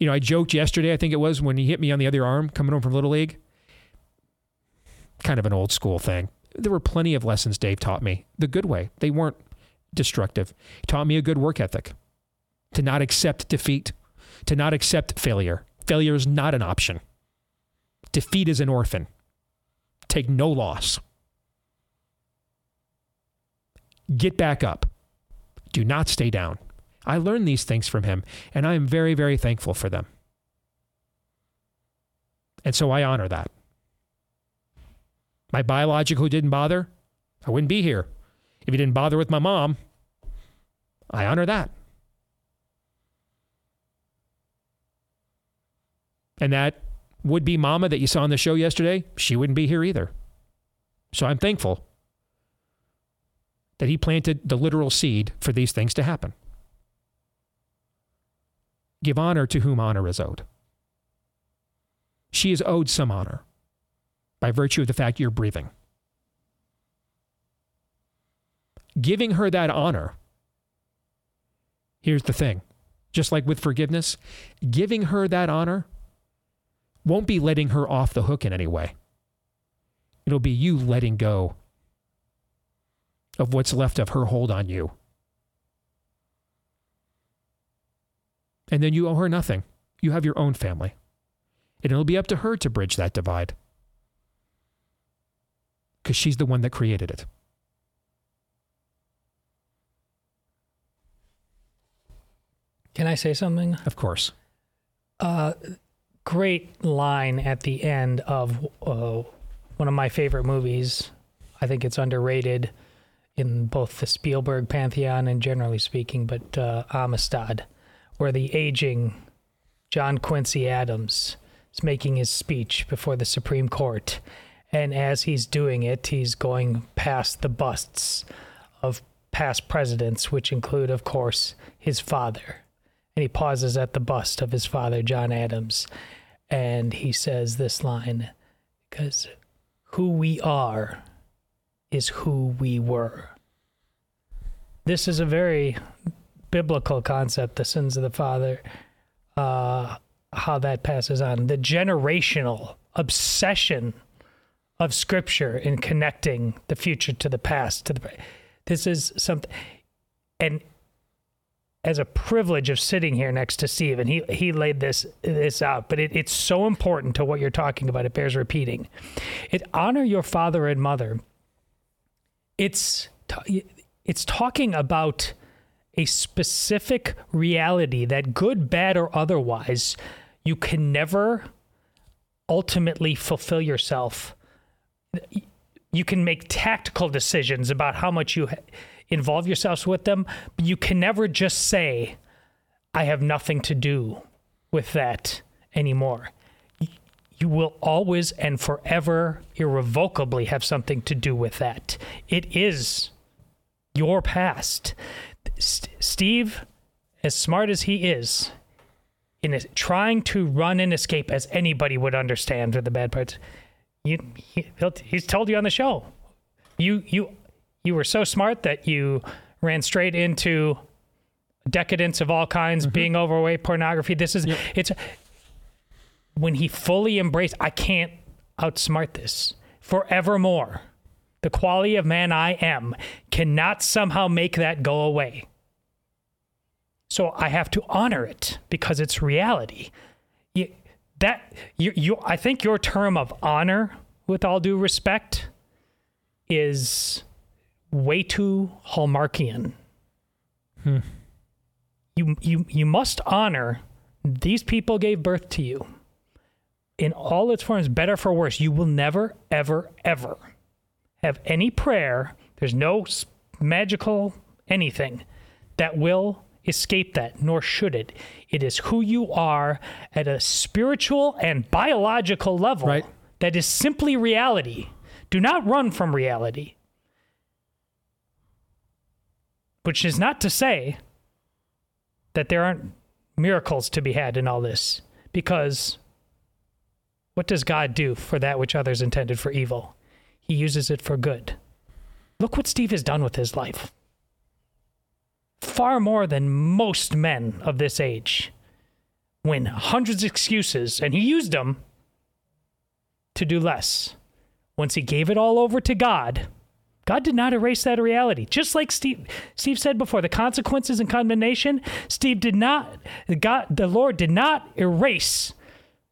You know, I joked yesterday, I think it was, when he hit me on the other arm coming home from Little League. Kind of an old school thing. There were plenty of lessons Dave taught me the good way. They weren't destructive. He taught me a good work ethic to not accept defeat, to not accept failure. Failure is not an option. Defeat is an orphan. Take no loss. Get back up. Do not stay down. I learned these things from him, and I am very, very thankful for them. And so I honor that. My biological didn't bother, I wouldn't be here. If he didn't bother with my mom, I honor that. And that would be mama that you saw on the show yesterday, she wouldn't be here either. So I'm thankful that he planted the literal seed for these things to happen. Give honor to whom honor is owed. She is owed some honor by virtue of the fact you're breathing. Giving her that honor, here's the thing just like with forgiveness, giving her that honor won't be letting her off the hook in any way. It'll be you letting go of what's left of her hold on you. And then you owe her nothing. You have your own family. And it'll be up to her to bridge that divide. Because she's the one that created it.
Can I say something?
Of course.
Uh, great line at the end of uh, one of my favorite movies. I think it's underrated in both the Spielberg pantheon and generally speaking, but uh, Amistad, where the aging John Quincy Adams is making his speech before the Supreme Court. And as he's doing it, he's going past the busts of past presidents, which include, of course, his father. And he pauses at the bust of his father, John Adams. And he says this line because who we are is who we were. This is a very biblical concept, the sins of the father, uh, how that passes on. The generational obsession of scripture in connecting the future to the past to the this is something and as a privilege of sitting here next to Steve, and he he laid this this out, but it, it's so important to what you're talking about. It bears repeating. It honor your father and mother. It's it's talking about a specific reality that good, bad, or otherwise, you can never ultimately fulfill yourself. You can make tactical decisions about how much you involve yourselves with them, but you can never just say, I have nothing to do with that anymore. You will always and forever, irrevocably have something to do with that. It is your past. St- Steve, as smart as he is, in a, trying to run and escape as anybody would understand for the bad parts, you, he, he's told you on the show. You you you were so smart that you ran straight into decadence of all kinds, mm-hmm. being overweight, pornography. This is yep. it's when he fully embraced. I can't outsmart this forevermore. the quality of man I am, cannot somehow make that go away. So I have to honor it because it's reality. You, that you, you, I think your term of honor, with all due respect, is way too Hallmarkian.
Hmm.
You, you, you must honor these people gave birth to you in all its forms, better for worse. You will never, ever, ever have any prayer. There's no magical anything that will escape that, nor should it. It is who you are at a spiritual and biological level that is simply reality. Do not run from reality. Which is not to say that there aren't miracles to be had in all this, because what does God do for that which others intended for evil? He uses it for good. Look what Steve has done with his life. Far more than most men of this age. When hundreds of excuses, and he used them to do less. Once he gave it all over to God, God did not erase that reality. Just like Steve, Steve said before, the consequences and condemnation, Steve did not, God, the Lord did not erase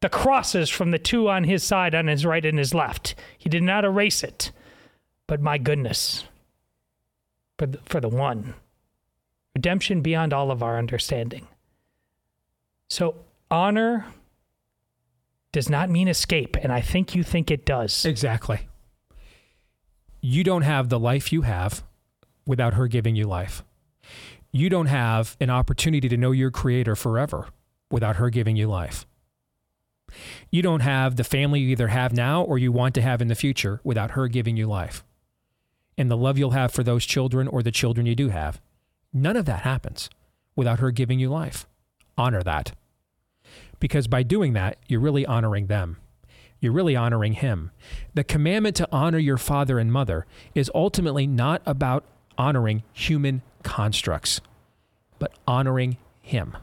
the crosses from the two on his side, on his right and his left. He did not erase it. But my goodness, for the, for the one, redemption beyond all of our understanding. So honor does not mean escape, and I think you think it does.
Exactly. You don't have the life you have without her giving you life. You don't have an opportunity to know your creator forever without her giving you life. You don't have the family you either have now or you want to have in the future without her giving you life. And the love you'll have for those children or the children you do have. None of that happens without her giving you life. Honor that. Because by doing that, you're really honoring them. You're really honoring him. The commandment to honor your father and mother is ultimately not about honoring human constructs, but honoring him.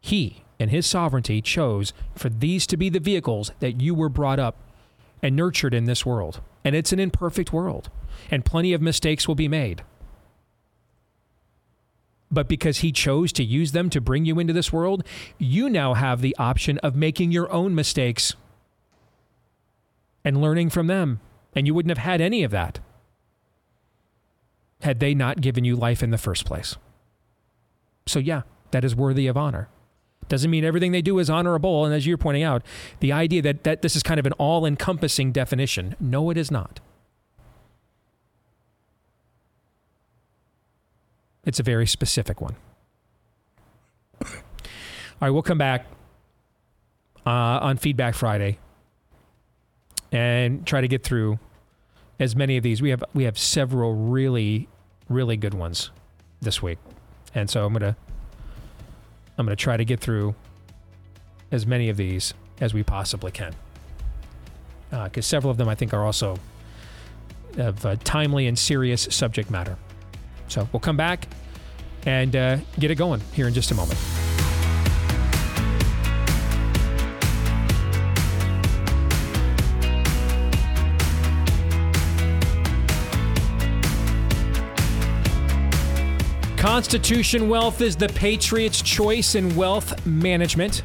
He, and his sovereignty, chose for these to be the vehicles that you were brought up and nurtured in this world. And it's an imperfect world, and plenty of mistakes will be made. But because he chose to use them to bring you into this world, you now have the option of making your own mistakes and learning from them. And you wouldn't have had any of that had they not given you life in the first place. So, yeah, that is worthy of honor. Doesn't mean everything they do is honorable. And as you're pointing out, the idea that, that this is kind of an all encompassing definition no, it is not. It's a very specific one. All right, we'll come back uh, on Feedback Friday and try to get through as many of these. We have we have several really really good ones this week, and so I'm gonna I'm gonna try to get through as many of these as we possibly can, because uh, several of them I think are also of uh, timely and serious subject matter. So we'll come back and uh, get it going here in just a moment. Constitution Wealth is the Patriots' choice in wealth management.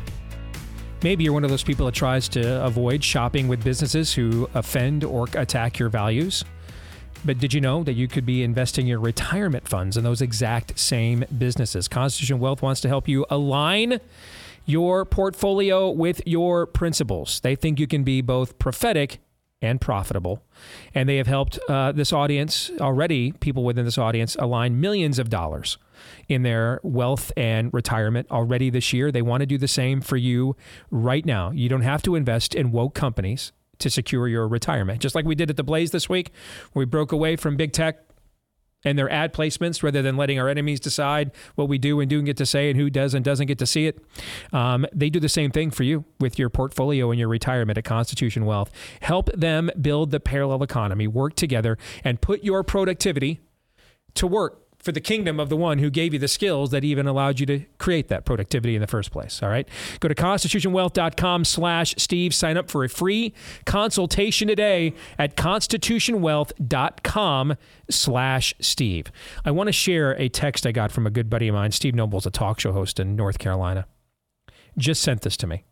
Maybe you're one of those people that tries to avoid shopping with businesses who offend or attack your values. But did you know that you could be investing your retirement funds in those exact same businesses? Constitution Wealth wants to help you align your portfolio with your principles. They think you can be both prophetic and profitable. And they have helped uh, this audience already, people within this audience, align millions of dollars in their wealth and retirement already this year. They want to do the same for you right now. You don't have to invest in woke companies to secure your retirement. Just like we did at the Blaze this week, we broke away from big tech and their ad placements rather than letting our enemies decide what we do and do and get to say and who does and doesn't get to see it. Um, they do the same thing for you with your portfolio and your retirement at Constitution Wealth. Help them build the parallel economy, work together, and put your productivity to work for the kingdom of the one who gave you the skills that even allowed you to create that productivity in the first place. All right. Go to constitutionwealth.com slash Steve. Sign up for a free consultation today at constitutionwealth.com slash Steve. I want to share a text I got from a good buddy of mine. Steve Noble's a talk show host in North Carolina. Just sent this to me.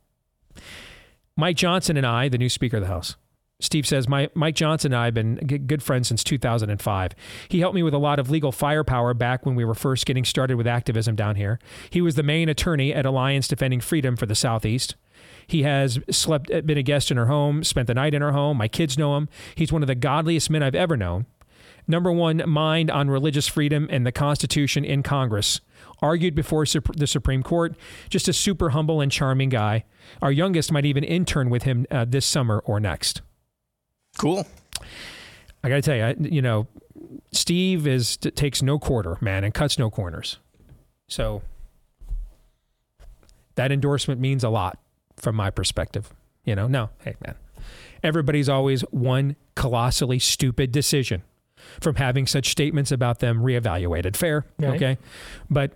Mike Johnson and I, the new Speaker of the House, Steve says, My, Mike Johnson and I have been good friends since 2005. He helped me with a lot of legal firepower back when we were first getting started with activism down here. He was the main attorney at Alliance Defending Freedom for the Southeast. He has slept, been a guest in her home, spent the night in her home. My kids know him. He's one of the godliest men I've ever known. Number one mind on religious freedom and the Constitution in Congress. Argued before the Supreme Court. Just a super humble and charming guy. Our youngest might even intern with him uh, this summer or next.
Cool.
I got to tell you, I, you know, Steve is takes no quarter, man, and cuts no corners. So that endorsement means a lot from my perspective. You know, no, hey, man, everybody's always one colossally stupid decision from having such statements about them reevaluated. Fair, right. okay, but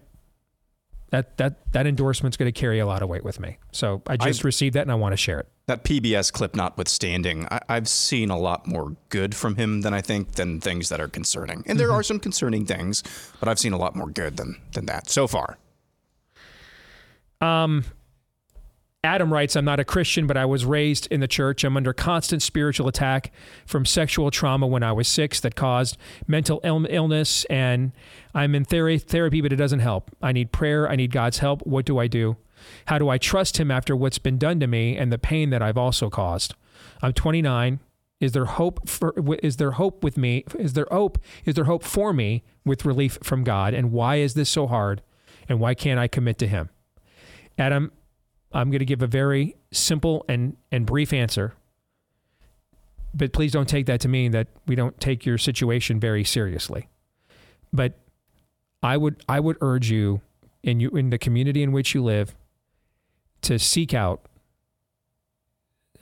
that that that endorsement's going to carry a lot of weight with me. So I just I've, received that and I want to share it.
That PBS clip notwithstanding, I, have seen a lot more good from him than I think than things that are concerning. And there mm-hmm. are some concerning things, but I've seen a lot more good than than that so far.
Um, Adam writes, I'm not a Christian, but I was raised in the church. I'm under constant spiritual attack from sexual trauma when I was six that caused mental Ill- illness. And I'm in ther- therapy, but it doesn't help. I need prayer. I need God's help. What do I do? How do I trust Him after what's been done to me and the pain that I've also caused? I'm 29. Is there hope for is there hope with me? Is there hope? Is there hope for me with relief from God? And why is this so hard? And why can't I commit to him? Adam, I'm going to give a very simple and, and brief answer. But please don't take that to mean that we don't take your situation very seriously. But I would I would urge you in you in the community in which you live to seek out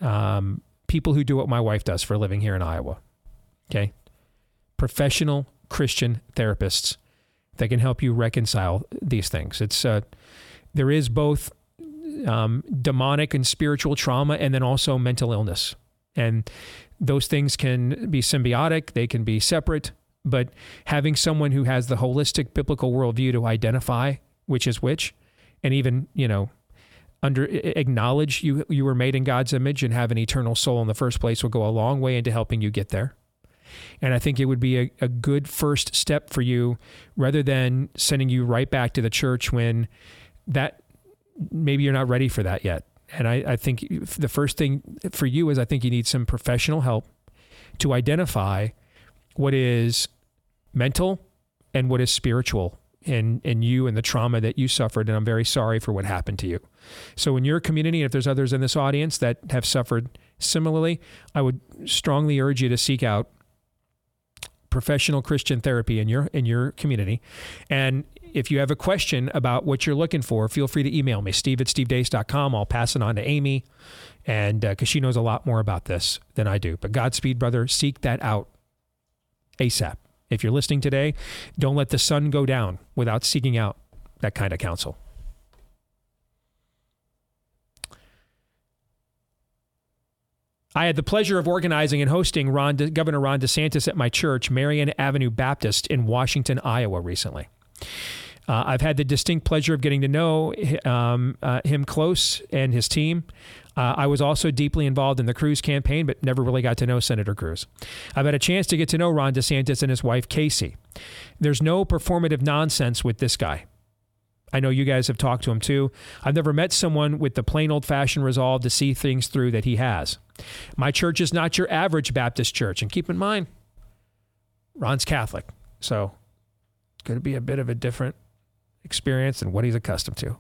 um, people who do what my wife does for a living here in Iowa. Okay, professional Christian therapists that can help you reconcile these things. It's uh, there is both um, demonic and spiritual trauma, and then also mental illness. And those things can be symbiotic, they can be separate, but having someone who has the holistic biblical worldview to identify which is which, and even, you know, under acknowledge you you were made in God's image and have an eternal soul in the first place will go a long way into helping you get there. And I think it would be a, a good first step for you rather than sending you right back to the church when that maybe you're not ready for that yet. And I, I think the first thing for you is I think you need some professional help to identify what is mental and what is spiritual in, in you and the trauma that you suffered. And I'm very sorry for what happened to you. So, in your community, and if there's others in this audience that have suffered similarly, I would strongly urge you to seek out professional Christian therapy in your in your community. And if you have a question about what you're looking for, feel free to email me, steve at stevedeace.com. I'll pass it on to Amy, and because uh, she knows a lot more about this than I do. But Godspeed, brother, seek that out ASAP. If you're listening today, don't let the sun go down without seeking out that kind of counsel. I had the pleasure of organizing and hosting Ron De- Governor Ron DeSantis at my church, Marion Avenue Baptist in Washington, Iowa, recently. Uh, I've had the distinct pleasure of getting to know um, uh, him close and his team. Uh, I was also deeply involved in the Cruz campaign, but never really got to know Senator Cruz. I've had a chance to get to know Ron DeSantis and his wife, Casey. There's no performative nonsense with this guy. I know you guys have talked to him too. I've never met someone with the plain old fashioned resolve to see things through that he has. My church is not your average Baptist church. And keep in mind, Ron's Catholic. So it's going to be a bit of a different experience and what he's accustomed to.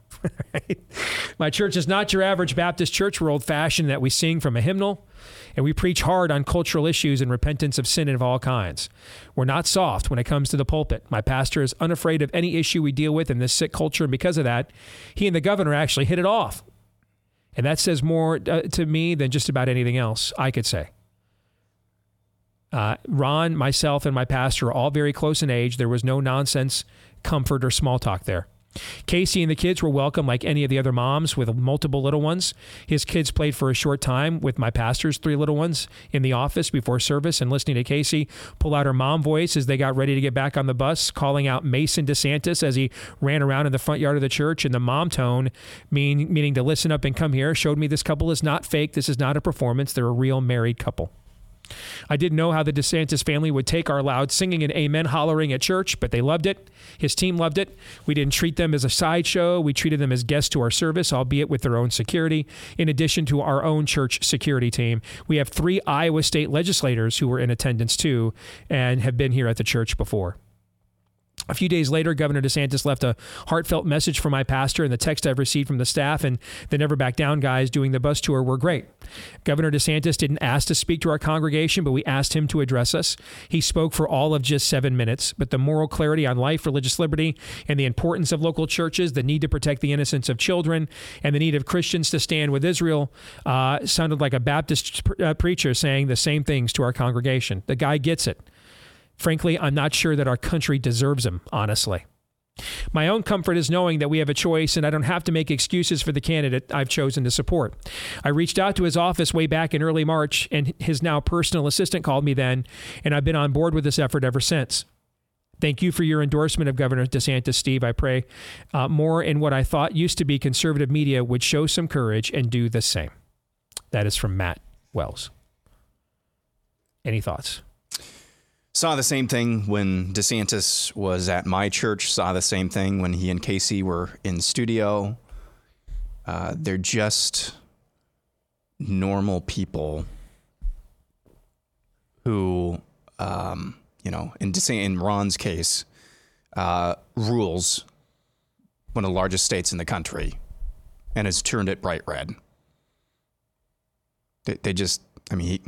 My church is not your average Baptist church. We're old fashioned that we sing from a hymnal and we preach hard on cultural issues and repentance of sin of all kinds. We're not soft when it comes to the pulpit. My pastor is unafraid of any issue we deal with in this sick culture, and because of that, he and the governor actually hit it off. And that says more uh, to me than just about anything else I could say. Uh, Ron, myself, and my pastor are all very close in age. There was no nonsense, comfort, or small talk there. Casey and the kids were welcome like any of the other moms with multiple little ones. His kids played for a short time with my pastor's three little ones in the office before service and listening to Casey pull out her mom voice as they got ready to get back on the bus, calling out Mason DeSantis as he ran around in the front yard of the church. in the mom tone, mean, meaning to listen up and come here, showed me this couple is not fake. This is not a performance. They're a real married couple. I didn't know how the DeSantis family would take our loud singing and amen hollering at church, but they loved it. His team loved it. We didn't treat them as a sideshow. We treated them as guests to our service, albeit with their own security, in addition to our own church security team. We have three Iowa State legislators who were in attendance too and have been here at the church before. A few days later, Governor DeSantis left a heartfelt message for my pastor, and the text I've received from the staff and the Never Back Down guys doing the bus tour were great. Governor DeSantis didn't ask to speak to our congregation, but we asked him to address us. He spoke for all of just seven minutes, but the moral clarity on life, religious liberty, and the importance of local churches, the need to protect the innocence of children, and the need of Christians to stand with Israel uh, sounded like a Baptist uh, preacher saying the same things to our congregation. The guy gets it. Frankly, I'm not sure that our country deserves him, honestly. My own comfort is knowing that we have a choice and I don't have to make excuses for the candidate I've chosen to support. I reached out to his office way back in early March, and his now personal assistant called me then, and I've been on board with this effort ever since. Thank you for your endorsement of Governor DeSantis, Steve. I pray uh, more in what I thought used to be conservative media would show some courage and do the same. That is from Matt Wells. Any thoughts?
Saw the same thing when DeSantis was at my church. Saw the same thing when he and Casey were in studio. Uh, they're just normal people who, um, you know, in, in Ron's case, uh, rules one of the largest states in the country and has turned it bright red. They, they just, I mean, he,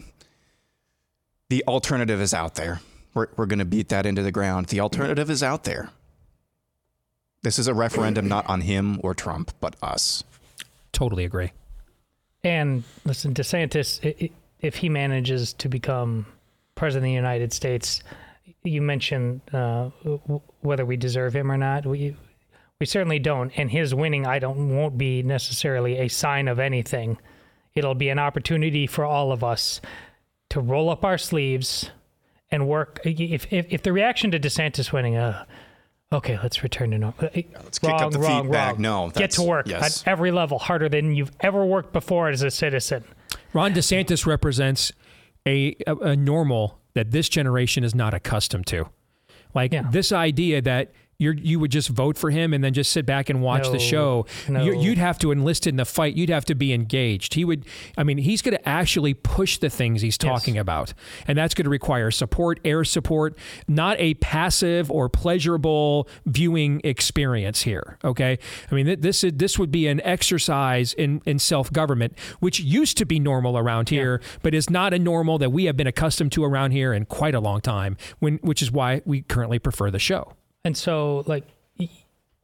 the alternative is out there. We're, we're going to beat that into the ground. The alternative is out there. This is a referendum not on him or Trump, but us.
Totally agree.
And listen, DeSantis, if he manages to become president of the United States, you mentioned uh, whether we deserve him or not. We we certainly don't. And his winning, I don't, won't be necessarily a sign of anything. It'll be an opportunity for all of us to roll up our sleeves and work. If if, if the reaction to DeSantis winning, uh, okay, let's return to normal.
Yeah, let's wrong, kick up the
wrong,
feedback.
Wrong.
No,
get to work
yes.
at every level harder than you've ever worked before as a citizen.
Ron DeSantis represents a, a, a normal that this generation is not accustomed to. Like yeah. this idea that you you would just vote for him and then just sit back and watch
no,
the show.
No.
You, would have to enlist in the fight. You'd have to be engaged. He would. I mean, he's going to actually push the things he's talking yes. about, and that's going to require support, air support, not a passive or pleasurable viewing experience here. Okay, I mean this this would be an exercise in in self government, which used to be normal around here, yeah. but is not a normal that we have been accustomed to around here in quite a long time. When which is why we currently prefer the show.
And so, like,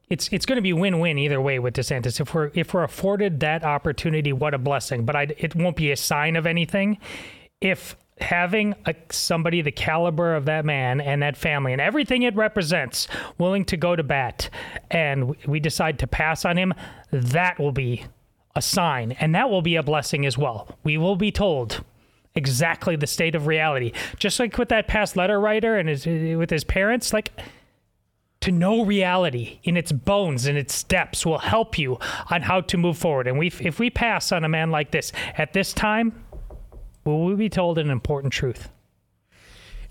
it's it's going to be win-win either way with DeSantis. If we're if we're afforded that opportunity, what a blessing. But I, it won't be a sign of anything if having a, somebody the caliber of that man and that family and everything it represents willing to go to bat, and we decide to pass on him, that will be a sign, and that will be a blessing as well. We will be told exactly the state of reality, just like with that past letter writer and his with his parents, like to know reality in its bones and its steps will help you on how to move forward. And we, if we pass on a man like this at this time, will we be told an important truth?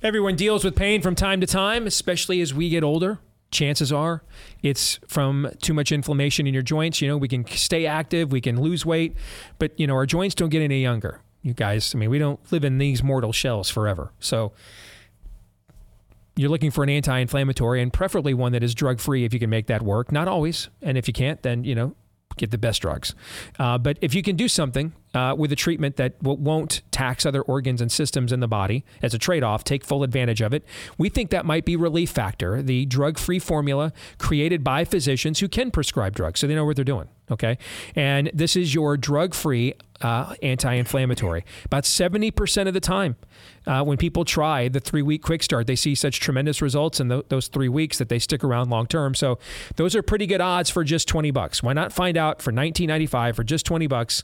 Everyone deals with pain from time to time, especially as we get older. Chances are it's from too much inflammation in your joints. You know, we can stay active, we can lose weight, but, you know, our joints don't get any younger. You guys, I mean, we don't live in these mortal shells forever. So, you're looking for an anti-inflammatory and preferably one that is drug-free if you can make that work. Not always, and if you can't, then you know get the best drugs. Uh, but if you can do something uh, with a treatment that w- won't tax other organs and systems in the body as a trade-off, take full advantage of it. We think that might be Relief Factor, the drug-free formula created by physicians who can prescribe drugs, so they know what they're doing. Okay. And this is your drug free uh, anti inflammatory. About 70% of the time, uh, when people try the three week quick start, they see such tremendous results in th- those three weeks that they stick around long term. So those are pretty good odds for just 20 bucks. Why not find out for 19.95 for just 20 bucks?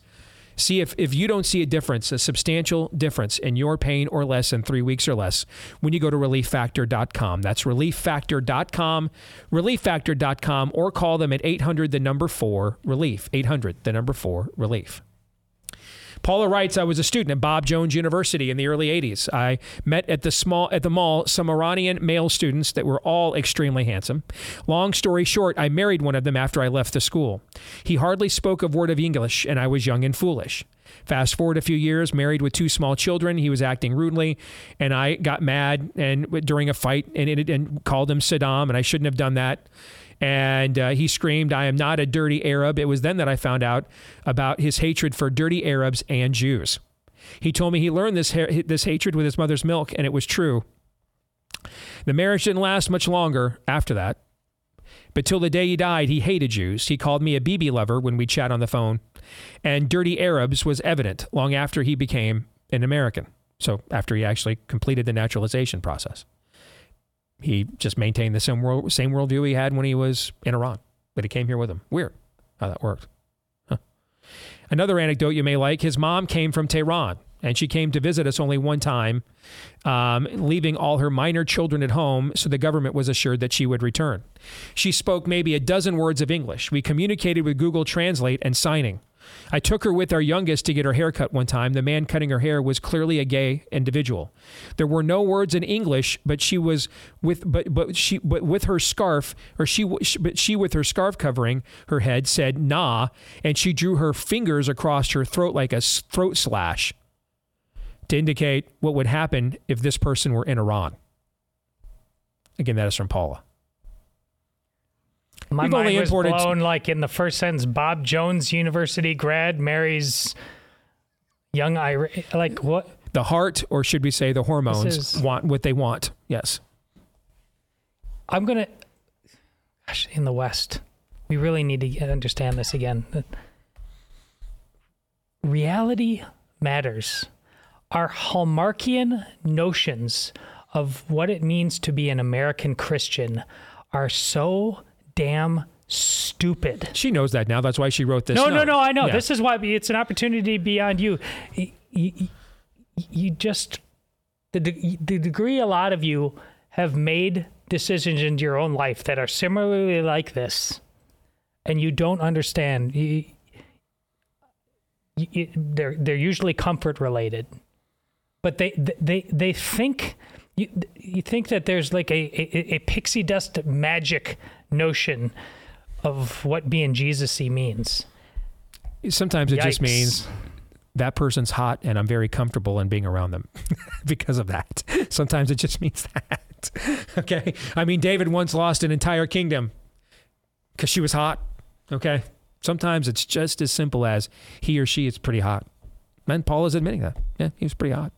See if, if you don't see a difference, a substantial difference in your pain or less in three weeks or less when you go to relieffactor.com. That's relieffactor.com, relieffactor.com, or call them at 800 the number four relief. 800 the number four relief. Paula writes, I was a student at Bob Jones University in the early 80s. I met at the small at the mall some Iranian male students that were all extremely handsome. Long story short, I married one of them after I left the school. He hardly spoke a word of English, and I was young and foolish. Fast forward a few years, married with two small children, he was acting rudely, and I got mad and during a fight and, and called him Saddam, and I shouldn't have done that and uh, he screamed, I am not a dirty Arab. It was then that I found out about his hatred for dirty Arabs and Jews. He told me he learned this, ha- this hatred with his mother's milk, and it was true. The marriage didn't last much longer after that. But till the day he died, he hated Jews. He called me a BB lover when we chat on the phone. And dirty Arabs was evident long after he became an American. So after he actually completed the naturalization process he just maintained the same world same worldview he had when he was in Iran, but he came here with him. Weird how that worked. Huh. Another anecdote you may like: his mom came from Tehran, and she came to visit us only one time, um, leaving all her minor children at home, so the government was assured that she would return. She spoke maybe a dozen words of English. We communicated with Google Translate and signing. I took her with our youngest to get her hair cut one time. The man cutting her hair was clearly a gay individual. There were no words in English, but she was with but but she but with her scarf or she but she with her scarf covering her head said nah, and she drew her fingers across her throat like a throat slash to indicate what would happen if this person were in Iran. Again, that is from Paula.
My We've mind was blown. Like in the first sentence, Bob Jones University grad marries young Irish. Like what?
The heart, or should we say the hormones, is, want what they want. Yes.
I'm gonna. Gosh, in the West, we really need to understand this again. Reality matters. Our Hallmarkian notions of what it means to be an American Christian are so damn stupid.
She knows that now. That's why she wrote this.
No,
note.
no, no. I know. Yeah. This is why it's an opportunity beyond you. You, you, you just the the degree a lot of you have made decisions in your own life that are similarly like this, and you don't understand. You, you, they're they're usually comfort related, but they they they think you you think that there's like a, a, a pixie dust magic notion of what being Jesus-y means.
Sometimes it Yikes. just means that person's hot and I'm very comfortable in being around them because of that. Sometimes it just means that. okay. I mean, David once lost an entire kingdom because she was hot. Okay. Sometimes it's just as simple as he or she is pretty hot. And Paul is admitting that. Yeah, he was pretty hot.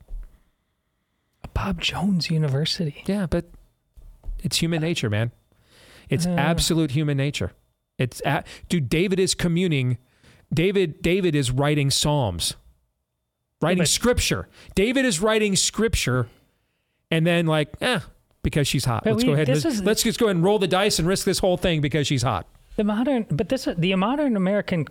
Bob Jones University.
Yeah, but it's human nature, man. It's uh. absolute human nature. It's at, dude. David is communing. David David is writing psalms, writing but, scripture. David is writing scripture, and then like, eh, because she's hot. Let's we, go ahead. And, is, let's just go ahead and roll the dice and risk this whole thing because she's hot.
The modern, but this the modern American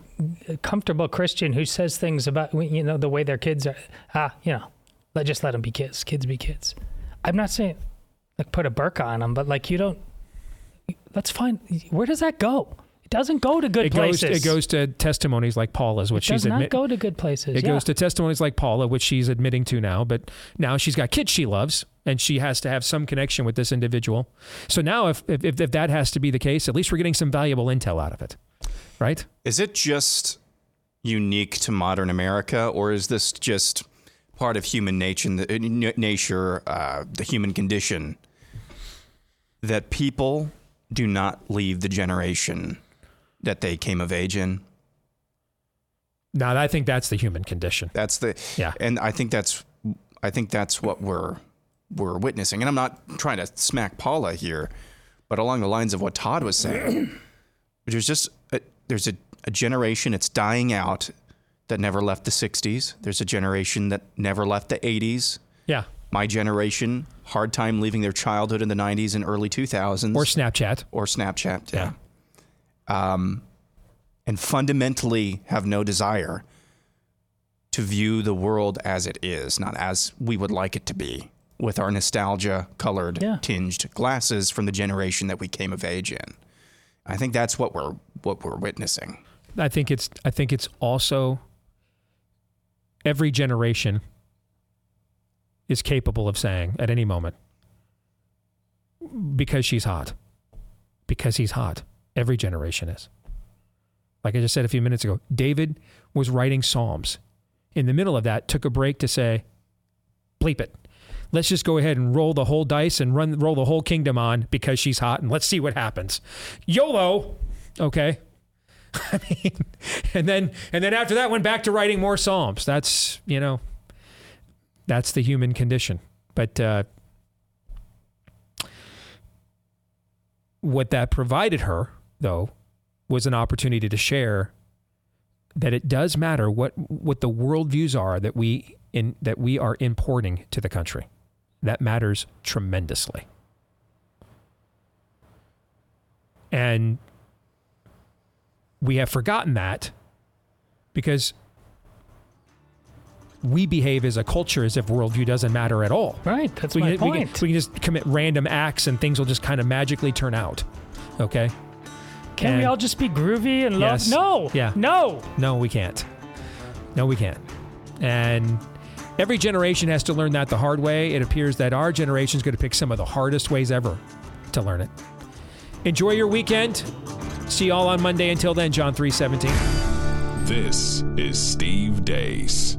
comfortable Christian who says things about you know the way their kids are. Ah, you know, let just let them be kids. Kids be kids. I'm not saying like put a burqa on them, but like you don't that's fine. Where does that go? It doesn't go to good
it
places.
Goes, it goes to testimonies like Paula's, which
it
she's
does not go to good places.
It yeah. goes to testimonies like Paula, which she's admitting to now. But now she's got kids she loves, and she has to have some connection with this individual. So now, if if, if that has to be the case, at least we're getting some valuable intel out of it, right?
Is it just unique to modern America, or is this just part of human nature, the, nature, uh, the human condition, that people do not leave the generation that they came of age in.
No, I think that's the human condition.
That's the yeah, and I think that's I think that's what we're we're witnessing. And I'm not trying to smack Paula here, but along the lines of what Todd was saying, there's just a, there's a, a generation that's dying out that never left the 60s. There's a generation that never left the 80s.
Yeah.
My generation, hard time leaving their childhood in the 90s and early 2000s.
Or Snapchat.
Or Snapchat, yeah. Um, and fundamentally have no desire to view the world as it is, not as we would like it to be, with our nostalgia colored, tinged glasses from the generation that we came of age in. I think that's what we're what we're witnessing.
I think it's I think it's also every generation is capable of saying at any moment because she's hot. Because he's hot. Every generation is. Like I just said a few minutes ago, David was writing Psalms. In the middle of that, took a break to say, bleep it. Let's just go ahead and roll the whole dice and run roll the whole kingdom on because she's hot and let's see what happens. YOLO. Okay. I mean, and then and then after that went back to writing more psalms. That's you know, that's the human condition. But uh, what that provided her, though, was an opportunity to share that it does matter what what the worldviews are that we in that we are importing to the country. That matters tremendously. And we have forgotten that because we behave as a culture as if worldview doesn't matter at all.
Right, that's
we
my
can, we
point.
can, we can just commit random acts and things will just kind of magically turn out. Okay?
Can we all just be groovy and love?
Yes.
No.
Yeah.
No.
No, we can't. No, we can't. And every generation has to learn that the hard way. It appears that our generation is going to pick some of the hardest ways ever to learn it. Enjoy your weekend. See you all on Monday. Until then, John 317.
This is Steve Deace.